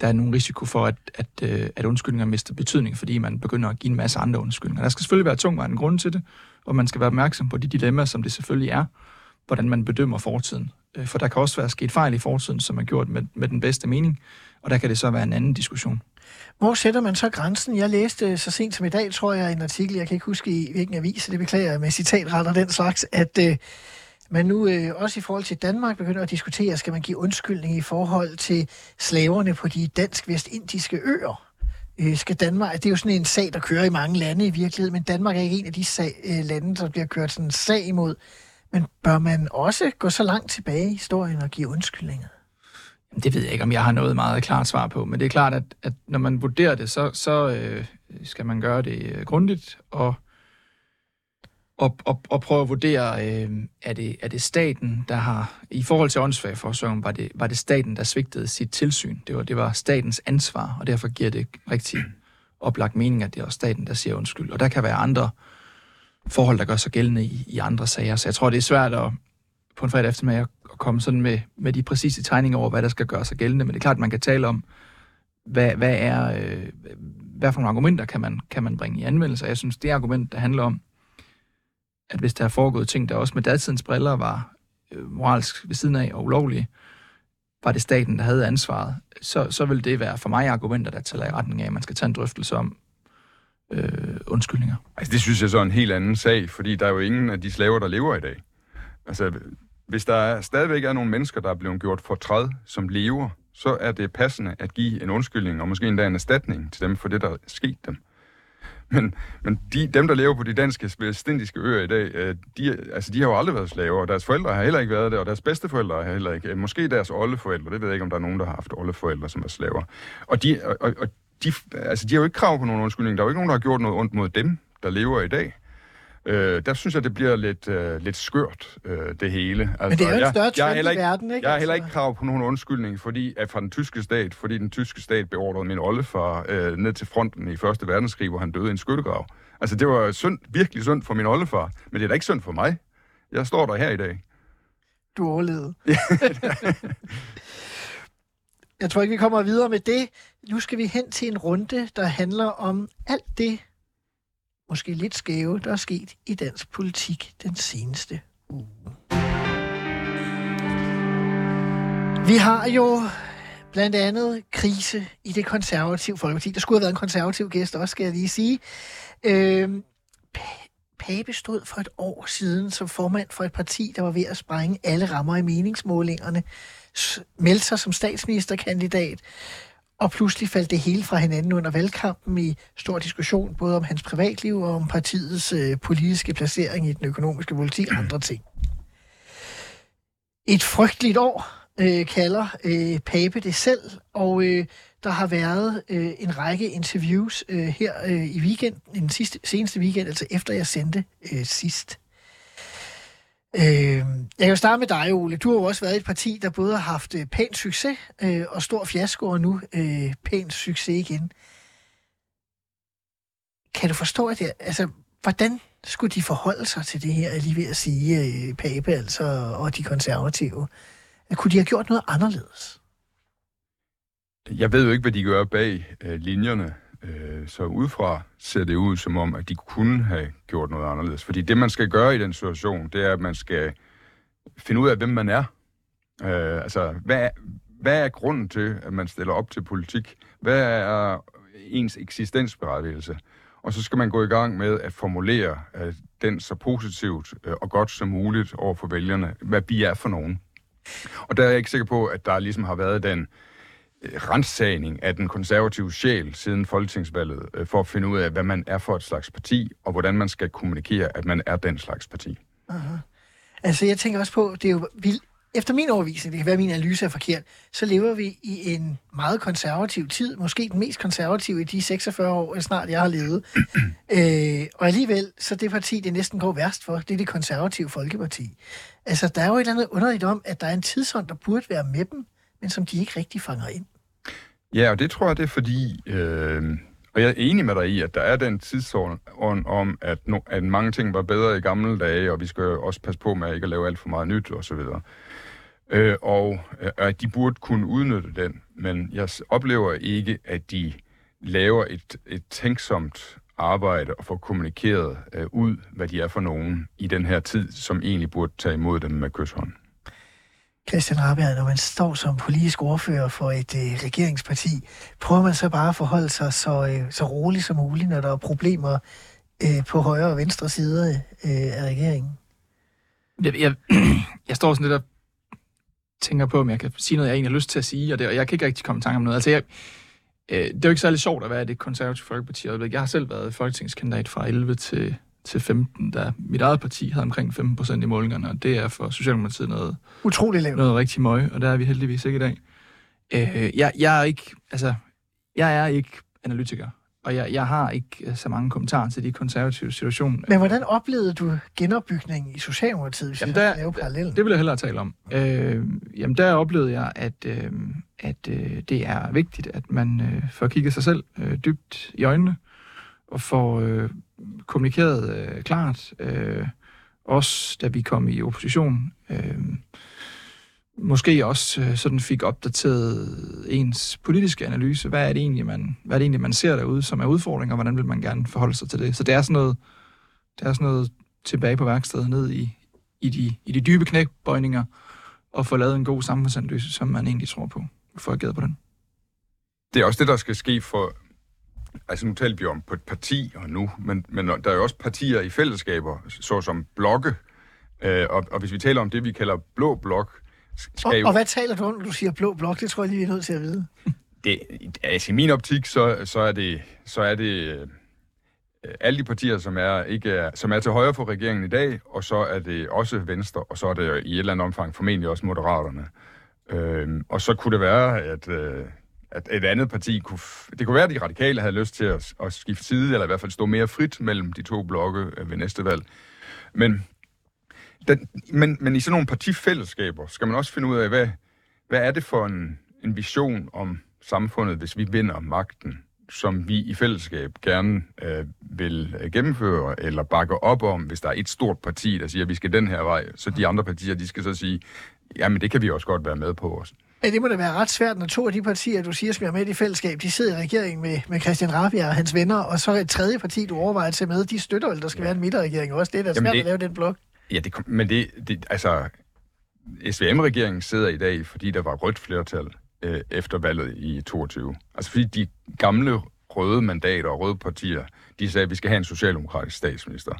der er nogen risiko for, at, at, øh, at undskyldninger mister betydning, fordi man begynder at give en masse andre undskyldninger. Der skal selvfølgelig være tungvejende grunde til det, og man skal være opmærksom på de dilemmaer, som det selvfølgelig er, hvordan man bedømmer fortiden. Øh, for der kan også være sket fejl i fortiden, som er gjort med, med den bedste mening, og der kan det så være en anden diskussion.
Hvor sætter man så grænsen? Jeg læste så sent som i dag, tror jeg, en artikel, jeg kan ikke huske i hvilken avis, så det beklager jeg med citatret og den slags, at øh, man nu øh, også i forhold til Danmark begynder at diskutere, skal man give undskyldning i forhold til slaverne på de dansk-vestindiske øer? Øh, skal Danmark, det er jo sådan en sag, der kører i mange lande i virkeligheden, men Danmark er ikke en af de sag, øh, lande, der bliver kørt sådan en sag imod. Men bør man også gå så langt tilbage i historien og give undskyldninger?
Jamen, Det ved jeg ikke, om jeg har noget meget klart svar på, men det er klart, at, at når man vurderer det, så, så øh, skal man gøre det øh, grundigt og, og, og, og prøve at vurdere, øh, er, det, er det staten, der har, i forhold til åndsfagforsorgen var det, var det staten, der svigtede sit tilsyn. Det var, det var statens ansvar, og derfor giver det rigtig oplagt mening, at det er også staten, der siger undskyld. Og der kan være andre forhold, der gør sig gældende i, i andre sager. Så jeg tror, det er svært at, på en fredag eftermiddag at komme sådan med, med de præcise tegninger over, hvad der skal gøre sig gældende. Men det er klart, at man kan tale om, hvad, hvad er, øh, hvad for nogle argumenter kan man, kan man bringe i anvendelse. Jeg synes, det argument, der handler om, at hvis der er foregået ting, der også med datidens briller var øh, moralsk ved siden af og ulovlige, var det staten, der havde ansvaret, så, så vil det være for mig argumenter, der taler i retning af, at man skal tage en drøftelse om øh, undskyldninger.
Altså, det synes jeg så er en helt anden sag, fordi der er jo ingen af de slaver, der lever i dag. Altså, hvis der er, stadigvæk er nogle mennesker, der er blevet gjort fortræd, som lever, så er det passende at give en undskyldning, og måske endda en erstatning til dem for det, der er sket dem. Men, men de, dem, der lever på de danske vestindiske øer i dag, øh, de, altså, de har jo aldrig været slaver, og deres forældre har heller ikke været det, og deres bedsteforældre har heller ikke. Øh, måske deres oldeforældre, det ved jeg ikke, om der er nogen, der har haft oldeforældre, som er slaver. Og de, og- og de, altså, de har jo ikke krav på nogen undskyldning. Der er jo ikke nogen, der har gjort noget ondt mod dem, der lever i dag. Øh, der synes jeg, det bliver lidt, øh, lidt skørt, øh, det hele. Altså,
Men det er jo en
jeg-
større
jeg
trend
heller
i
ikke,
verden, ikke?
Jeg har heller ikke
Altså-
krav på nogen undskyldning fordi, at fra den tyske stat, fordi den tyske stat beordrede min oldefar øh, ned til fronten i Første Verdenskrig, hvor han døde i en skyttegrav. Altså, det var synd, virkelig synd for min oldefar, men det er da ikke synd for mig. Jeg står der her i dag.
Du overlevede. Jeg tror ikke, vi kommer videre med det. Nu skal vi hen til en runde, der handler om alt det, måske lidt skæve, der er sket i dansk politik den seneste uge. Vi har jo blandt andet krise i det konservative folkeparti. Der skulle have været en konservativ gæst også, skal jeg lige sige. Øh, Pape stod for et år siden som formand for et parti, der var ved at sprænge alle rammer i meningsmålingerne, meldte sig som statsministerkandidat, og pludselig faldt det hele fra hinanden under valgkampen i stor diskussion, både om hans privatliv og om partiets øh, politiske placering i den økonomiske politik og andre ting. Et frygteligt år, øh, kalder øh, Pape det selv, og øh, der har været øh, en række interviews øh, her øh, i weekenden, den sidste, seneste weekend, altså efter jeg sendte øh, sidst. Øh, jeg kan jo starte med dig, Ole. Du har jo også været i et parti, der både har haft øh, pæn succes øh, og stor fiasko, og nu øh, pæn succes igen. Kan du forstå, at det, altså, hvordan skulle de forholde sig til det her, er lige ved at sige, øh, Pape altså, og de konservative? Kunne de have gjort noget anderledes?
Jeg ved jo ikke, hvad de gør bag øh, linjerne, øh, så udefra ser det ud som om, at de kunne have gjort noget anderledes. Fordi det, man skal gøre i den situation, det er, at man skal finde ud af, hvem man er. Øh, altså, hvad er, hvad er grunden til, at man stiller op til politik? Hvad er ens eksistensberettigelse? Og så skal man gå i gang med at formulere øh, den så positivt øh, og godt som muligt over for vælgerne, hvad vi er for nogen. Og der er jeg ikke sikker på, at der ligesom har været den øh, rensagning af den konservative sjæl siden folketingsvalget, øh, for at finde ud af, hvad man er for et slags parti, og hvordan man skal kommunikere, at man er den slags parti.
Aha. Altså, jeg tænker også på, det er jo vildt. Efter min overvisning, det kan være, min analyse er forkert, så lever vi i en meget konservativ tid, måske den mest konservative i de 46 år, snart jeg har levet. øh, og alligevel, så det parti, det næsten går værst for, det er det konservative Folkeparti. Altså, der er jo et eller andet underligt om, at der er en tidsånd, der burde være med dem, men som de ikke rigtig fanger ind.
Ja, og det tror jeg, det er fordi, øh, og jeg er enig med dig i, at der er den tidsånd om, at, no, at mange ting var bedre i gamle dage, og vi skal også passe på med at ikke at lave alt for meget nyt osv. Øh, og øh, at de burde kunne udnytte den, men jeg oplever ikke, at de laver et, et tænksomt arbejde og få kommunikeret øh, ud, hvad de er for nogen i den her tid, som egentlig burde tage imod dem med kysshånd.
Christian Rabjerg, når man står som politisk ordfører for et øh, regeringsparti, prøver man så bare at forholde sig så, øh, så roligt som muligt, når der er problemer øh, på højre og venstre side øh, af regeringen?
Jeg, jeg, jeg står sådan lidt og tænker på, om jeg kan sige noget, jeg egentlig har lyst til at sige, og, det, og jeg kan ikke rigtig komme i tanke om noget. Altså, jeg, øh, det er jo ikke særlig sjovt at være det konservative folkeparti. Jeg har selv været folketingskandidat fra 11 til, til 15, da mit eget parti havde omkring 15 procent i målingerne, og det er for Socialdemokratiet noget,
Utrolig lavt.
noget rigtig møg, og der er vi heldigvis ikke i dag. Øh, jeg, jeg, er ikke, altså, jeg er ikke analytiker, og jeg, jeg har ikke så mange kommentarer til de konservative situationer.
Men hvordan oplevede du genopbygningen i Socialdemokratiet, hvis
Jamen,
jeg
der-
skal lave parallellen?
Det vil jeg hellere tale om. Øh, jamen, der oplevede jeg, at, øh, at øh, det er vigtigt, at man øh, får kigget sig selv øh, dybt i øjnene, og får øh, kommunikeret øh, klart, øh, også da vi kom i opposition. Øh, måske også øh, sådan fik opdateret ens politiske analyse. Hvad er, det egentlig, man, hvad er det egentlig, man ser derude, som er udfordringer, og hvordan vil man gerne forholde sig til det? Så det er sådan noget, det er sådan noget tilbage på værkstedet, ned i, i, de, i de dybe knæbøjninger, og få lavet en god samfundsanalyse, som man egentlig tror på. Får ageret på den.
Det er også det, der skal ske for... Altså nu taler vi om på et parti og nu, men, men der er jo også partier i fællesskaber, såsom blokke. Øh, og, og hvis vi taler om det, vi kalder blå blok, skal
Og,
jo...
og hvad taler du om, når du siger blå blok? Det tror jeg lige, vi er nødt til at vide.
det, altså i min optik, så, så er det, så er det øh, alle de partier, som er, ikke er, som er til højre for regeringen i dag, og så er det også Venstre, og så er det i et eller andet omfang formentlig også Moderaterne. Øh, og så kunne det være, at, øh, at et andet parti kunne... f- Det kunne være, at de radikale havde lyst til at, at skifte side, eller i hvert fald stå mere frit mellem de to blokke øh, ved næste valg. Men, den, men, men i sådan nogle partifællesskaber skal man også finde ud af, hvad, hvad er det for en, en vision om samfundet, hvis vi vinder magten, som vi i fællesskab gerne øh, vil øh, gennemføre eller bakke op om, hvis der er et stort parti, der siger, at vi skal den her vej, så de andre partier, de skal så sige, jamen det kan vi også godt være med på. Os.
Men det må da være ret svært, når to af de partier, du siger skal være med i fællesskab, de sidder i regeringen med, med Christian Rabia og hans venner, og så et tredje parti, du overvejer at tage med, de støtter vel, der skal ja. være en midterregering også. Det er da svært
Jamen, det-
at lave den blok.
Ja, det, men det, det altså, SVM-regeringen sidder i dag, fordi der var rødt flertal øh, efter valget i 22. Altså fordi de gamle røde mandater og røde partier, de sagde, at vi skal have en socialdemokratisk statsminister.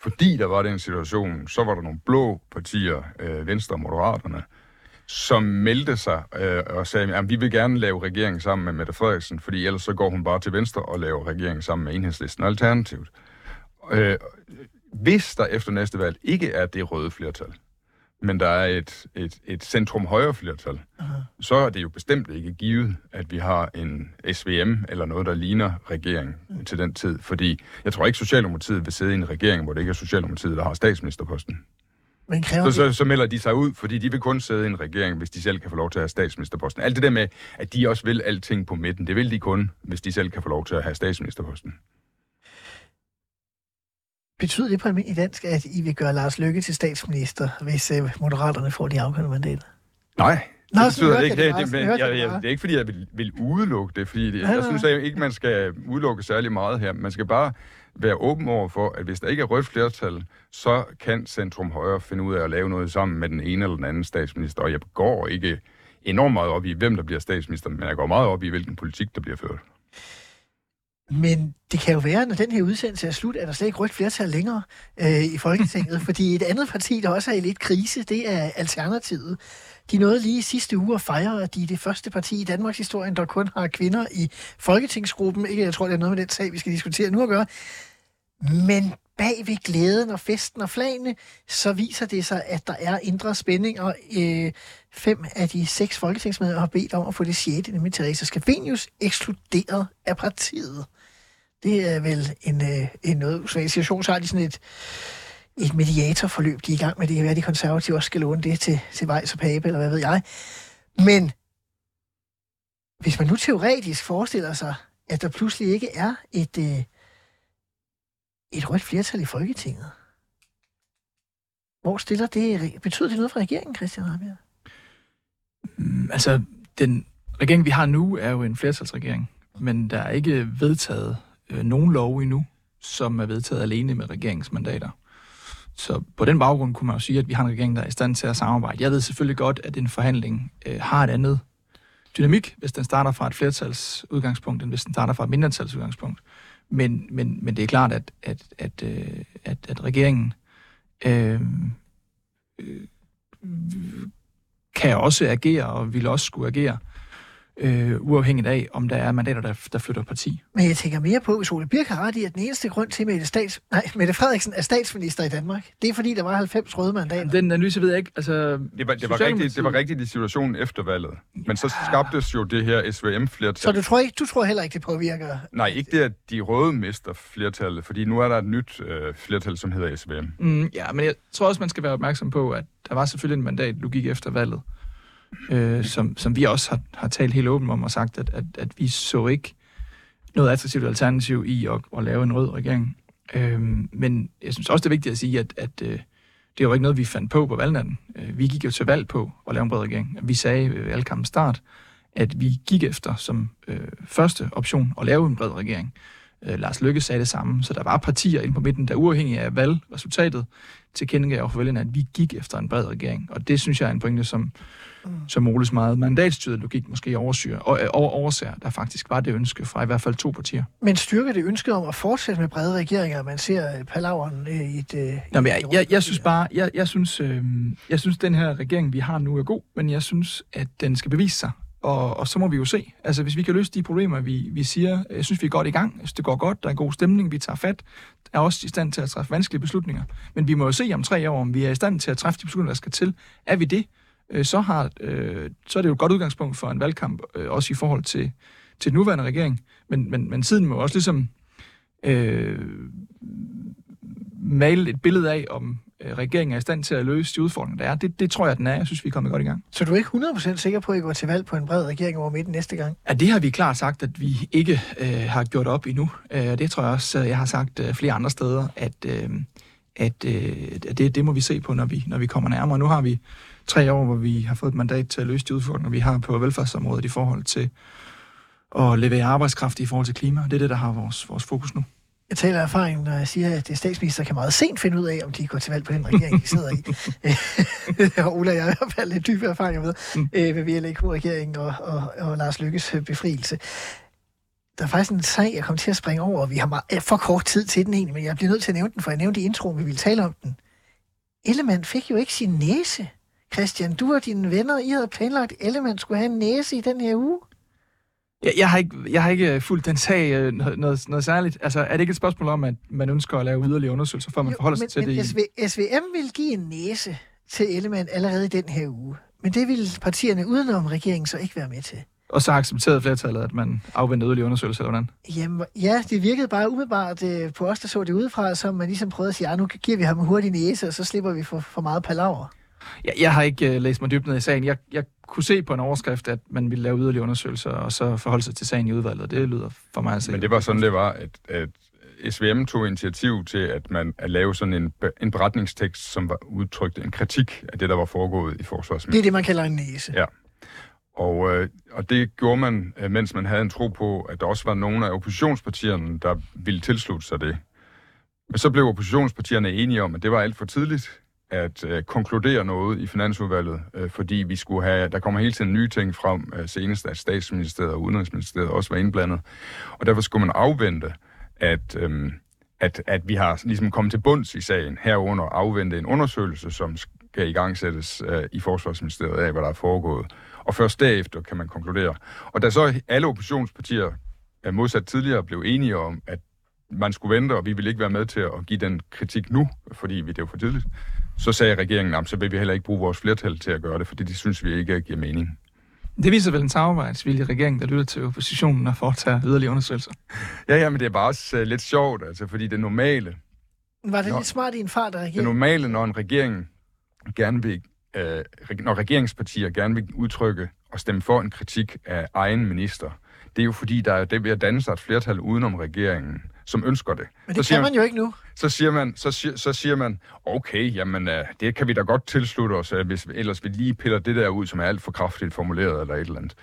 Fordi der var den situation, så var der nogle blå partier, øh, Venstre og Moderaterne, som meldte sig øh, og sagde, at vi vil gerne lave regering sammen med Mette Frederiksen, fordi ellers så går hun bare til venstre og laver regering sammen med Enhedslisten og Alternativet. Øh, hvis der efter næste valg ikke er det røde flertal, men der er et, et, et centrum-højre flertal, så er det jo bestemt ikke givet, at vi har en SVM eller noget, der ligner regering til den tid. Fordi jeg tror ikke, Socialdemokratiet vil sidde i en regering, hvor det ikke er Socialdemokratiet, der har statsministerposten.
Men kræver
Så, så, så melder de sig ud, fordi de vil kun sidde i en regering, hvis de selv kan få lov til at have statsministerposten. Alt det der med, at de også vil alting på midten, det vil de kun, hvis de selv kan få lov til at have statsministerposten.
betyder det på almindelig dansk, at I vil gøre Lars Løkke til statsminister, hvis øh, Moderaterne får de afgørende mandater?
Nej, det betyder ikke.
jeg det
Det, men,
jeg
jeg,
det
jeg, er ikke, fordi jeg vil, vil udelukke det, fordi det,
Nej,
jeg synes at ikke, man skal udelukke særlig meget her. Man skal bare være åben over for, at hvis der ikke er rødt flertal, så kan Centrum Højre finde ud af at lave noget sammen med den ene eller den anden statsminister. Og jeg går ikke enormt meget op i, hvem der bliver statsminister, men jeg går meget op i, hvilken politik, der bliver ført.
Men det kan jo være, når den her udsendelse er slut, at der slet ikke rødt flertal længere øh, i Folketinget. fordi et andet parti, der også er i lidt krise, det er Alternativet. De nåede lige i sidste uge at fejre, at de er det første parti i Danmarks historie, der kun har kvinder i Folketingsgruppen. Ikke, jeg tror, det er noget med den sag, vi skal diskutere nu at gøre. Men bag ved glæden og festen og flagene, så viser det sig, at der er indre spændinger. Øh, fem af de seks folketingsmedlemmer har bedt om at få det sjette, nemlig Theresa Scavenius, ekskluderet af partiet. Det er vel en, øh, en noget usædvanlig situation. Så har de sådan et, et mediatorforløb, de er i gang med. Det kan være, at de konservative også skal låne det til, til Vejs og Pape, eller hvad ved jeg. Men hvis man nu teoretisk forestiller sig, at der pludselig ikke er et, øh, et rødt flertal i Folketinget, hvor stiller det, betyder det noget for regeringen, Christian Rabia?
Mm, Altså, den regering, vi har nu, er jo en flertalsregering, men der er ikke vedtaget øh, nogen lov endnu, som er vedtaget alene med regeringsmandater. Så på den baggrund kunne man jo sige, at vi har en regering, der er i stand til at samarbejde. Jeg ved selvfølgelig godt, at en forhandling øh, har et andet dynamik, hvis den starter fra et flertals udgangspunkt, end hvis den starter fra et mindretals udgangspunkt. Men, men, men det er klart, at, at, at, øh, at, at regeringen øh, øh, kan også agere, og vil også skulle agere, øh, uafhængigt af, om der er mandater, der, der flytter parti.
Men jeg tænker mere på, hvis Ole Birk har ret i, at den eneste grund til, at Mette, Stats... Nej, Mette Frederiksen er statsminister i Danmark, det er fordi, der var 90 røde mandater.
Den analyse ved jeg ikke. Altså,
Det var, det, var rigtigt, det var rigtigt i situationen efter valget. Men så skabtes jo det her SVM-flertal.
Så du tror, ikke, du tror heller ikke, det påvirker...
Nej, ikke det, at de røde mister flertallet, fordi nu er der et nyt øh, flertal, som hedder SVM.
Mm, ja, men jeg tror også, man skal være opmærksom på, at der var selvfølgelig en mandatlogik efter valget, øh, som, som vi også har, har talt helt åbent om og sagt, at, at, at vi så ikke noget attraktivt alternativ i at, at lave en rød regering. Øh, men jeg synes også, det er vigtigt at sige, at, at øh, det var ikke noget, vi fandt på på valgnatten. Øh, vi gik jo til valg på at lave en bred regering. Vi sagde ved valgkampens start, at vi gik efter som øh, første option at lave en bred regering. Øh, Lars Løkke sagde det samme, så der var partier inde på midten, der uafhængig af valgresultatet tilkendegav for vælgerne, at vi gik efter en bred regering. Og det synes jeg er en pointe, som, som Oles meget mandatstyret logik måske oversyrer, og, øh, over, overser, der faktisk var det ønske fra i hvert fald to partier.
Men styrker det ønsket om at fortsætte med brede regeringer, man ser øh, palaveren øh, i et... Øh,
Nå, men jeg, jeg, jeg synes bare, jeg, jeg, synes, øh, jeg synes, den her regering, vi har nu, er god, men jeg synes, at den skal bevise sig. Og, og så må vi jo se. Altså, hvis vi kan løse de problemer, vi, vi siger, jeg synes, vi er godt i gang. Synes, det går godt, der er en god stemning, vi tager fat, er også i stand til at træffe vanskelige beslutninger. Men vi må jo se om tre år, om vi er i stand til at træffe de beslutninger, der skal til. Er vi det, øh, så, har, øh, så er det jo et godt udgangspunkt for en valgkamp, øh, også i forhold til, til den nuværende regering. Men, men, men tiden må også ligesom øh, male et billede af, om øh, regeringen er i stand til at løse de udfordringer, der er. Det, det tror jeg, den er. Jeg synes, vi er kommet godt i gang.
Så du er ikke 100% sikker på, at I går til valg på en bred regering over midten næste gang?
Ja, det har vi klart sagt, at vi ikke øh, har gjort op endnu. Øh, det tror jeg også, øh, jeg har sagt øh, flere andre steder, at, øh, at, øh, at det, det må vi se på, når vi, når vi kommer nærmere. Nu har vi tre år, hvor vi har fået et mandat til at løse de udfordringer, vi har på velfærdsområdet i forhold til at levere arbejdskraft i forhold til klima. Det er det, der har vores, vores fokus nu.
Jeg taler af erfaring, når jeg siger, at det statsminister kan meget sent finde ud af, om de går til valg på den regering, de sidder i. har Ola og jeg i hvert fald lidt dybe erfaringer med, mm. øh, med VLAK-regeringen og, og, og Lars Lykkes øh, befrielse. Der er faktisk en sag, jeg kom til at springe over, og vi har meget, for kort tid til den egentlig, men jeg bliver nødt til at nævne den, for jeg nævnte i introen, vi ville tale om den. Ellemann fik jo ikke sin næse. Christian, du og dine venner, I havde planlagt, at Ellemann skulle have en næse i den her uge.
Jeg, jeg, har ikke, jeg har ikke fulgt den sag øh, noget, noget, noget særligt. Altså, er det ikke et spørgsmål om, at man ønsker at lave yderligere undersøgelser, før man jo, forholder
men,
sig til
men
det?
SV, SVM vil give en næse til Ellemann allerede i den her uge. Men det vil partierne udenom regeringen så ikke være med til.
Og så accepterede flertallet, at man afventede yderligere undersøgelser, eller hvordan?
Jamen, ja, det virkede bare umiddelbart øh, på os, der så det udefra, som man ligesom prøvede at sige, at nu giver vi ham en hurtig næse, og så slipper vi for, for meget palaver.
Jeg, jeg har ikke uh, læst mig dybt ned i sagen. Jeg, jeg kunne se på en overskrift, at man ville lave yderligere undersøgelser, og så forholde sig til sagen i udvalget. Det lyder for mig at se.
Men det var sådan, det var, at, at SVM tog initiativ til, at man at lave sådan en, en beretningstekst, som var udtrykt en kritik af det, der var foregået i forsvarsministeriet.
Det er det, man kalder en næse.
Ja. Og, øh, og det gjorde man, øh, mens man havde en tro på, at der også var nogle af oppositionspartierne, der ville tilslutte sig det. Men så blev oppositionspartierne enige om, at det var alt for tidligt at øh, konkludere noget i Finansudvalget, øh, fordi vi skulle have, der kommer hele tiden nye ting frem, øh, senest at statsministeriet og udenrigsministeriet også var indblandet. Og derfor skulle man afvente, at, øh, at, at vi har ligesom kommet til bunds i sagen, herunder afvente en undersøgelse, som skal i gang sættes øh, i Forsvarsministeriet af, hvad der er foregået. Og først derefter kan man konkludere. Og da så alle oppositionspartier, øh, modsat tidligere, blev enige om, at man skulle vente, og vi ville ikke være med til at give den kritik nu, fordi vi det var for tidligt, så sagde regeringen, at så vil vi heller ikke bruge vores flertal til at gøre det, fordi det synes vi ikke giver mening.
Det viser vel en samarbejdsvillig regering, der lytter til oppositionen og foretager yderligere undersøgelser.
Ja, ja, men det er bare også uh, lidt sjovt, altså, fordi det normale...
Var det når, lidt smart i en fart af regeringen?
Det normale, når en regering gerne vil, uh, når regeringspartier gerne vil udtrykke og stemme for en kritik af egen minister, det er jo fordi, der er det ved at danne sig et flertal udenom regeringen, som ønsker det.
Men det så kan man, man jo ikke nu.
Så siger man, så siger, så siger man okay, jamen, øh, det kan vi da godt tilslutte os, øh, hvis ellers vi lige piller det der ud, som er alt for kraftigt formuleret eller et eller andet.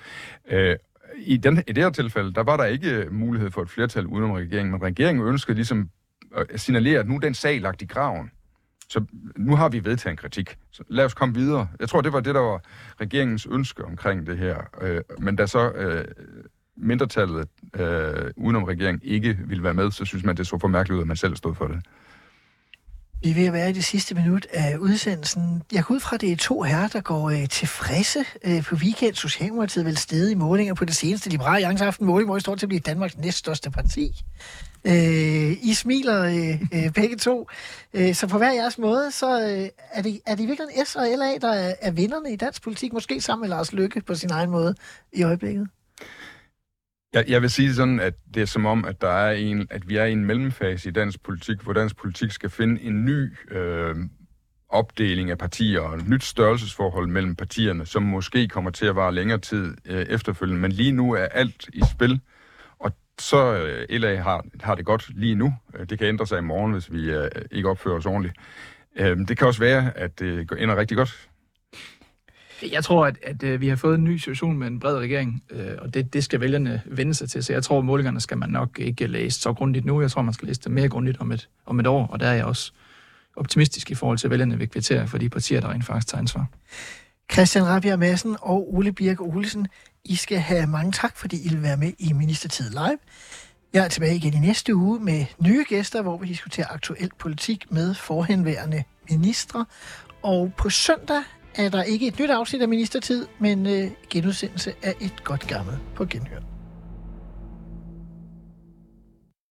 Øh, i, den, I det her tilfælde, der var der ikke øh, mulighed for et flertal udenom regeringen, men regeringen ønskede ligesom at signalere, at nu er den sag lagt i graven. Så nu har vi vedtaget en kritik. Så lad os komme videre. Jeg tror, det var det, der var regeringens ønske omkring det her. Øh, men da så øh, mindretallet øh, udenom regeringen ikke ville være med, så synes man, det så for mærkeligt ud, at man selv stod for det.
Vi er ved at være i det sidste minut af udsendelsen. Jeg går ud fra, at det er to herrer, der går øh, tilfredse øh, på weekend. Socialdemokratiet vil stede i målinger på det seneste. Liberale Alliance aften måling, hvor I står til at blive Danmarks næststørste parti. Øh, I smiler øh, øh, begge to. Øh, så på hver jeres måde, så øh, er, det, er det virkelig S og LA, der er, er vinderne i dansk politik. Måske sammen med Lars Lykke på sin egen måde i øjeblikket.
Jeg, jeg vil sige sådan, at det er som om, at der er en, at vi er i en mellemfase i dansk politik, hvor dansk politik skal finde en ny øh, opdeling af partier og et nyt størrelsesforhold mellem partierne, som måske kommer til at vare længere tid øh, efterfølgende. Men lige nu er alt i spil, og så øh, LA har, har det godt lige nu. Øh, det kan ændre sig i morgen, hvis vi øh, ikke opfører os ordentligt. Øh, det kan også være, at det ender rigtig godt
jeg tror, at, at, øh, vi har fået en ny situation med en bred regering, øh, og det, det skal vælgerne vende sig til. Så jeg tror, at målingerne skal man nok ikke læse så grundigt nu. Jeg tror, man skal læse det mere grundigt om et, om et år, og der er jeg også optimistisk i forhold til, at vælgerne vil kvittere for de partier, der rent faktisk tager ansvar.
Christian Rabia Madsen og Ole Birk Olsen, I skal have mange tak, fordi I vil være med i Ministertid Live. Jeg er tilbage igen i næste uge med nye gæster, hvor vi diskuterer aktuel politik med forhenværende ministre. Og på søndag er der ikke et nyt afsnit af Ministertid, men øh, genudsendelse af et godt gammelt på genhør.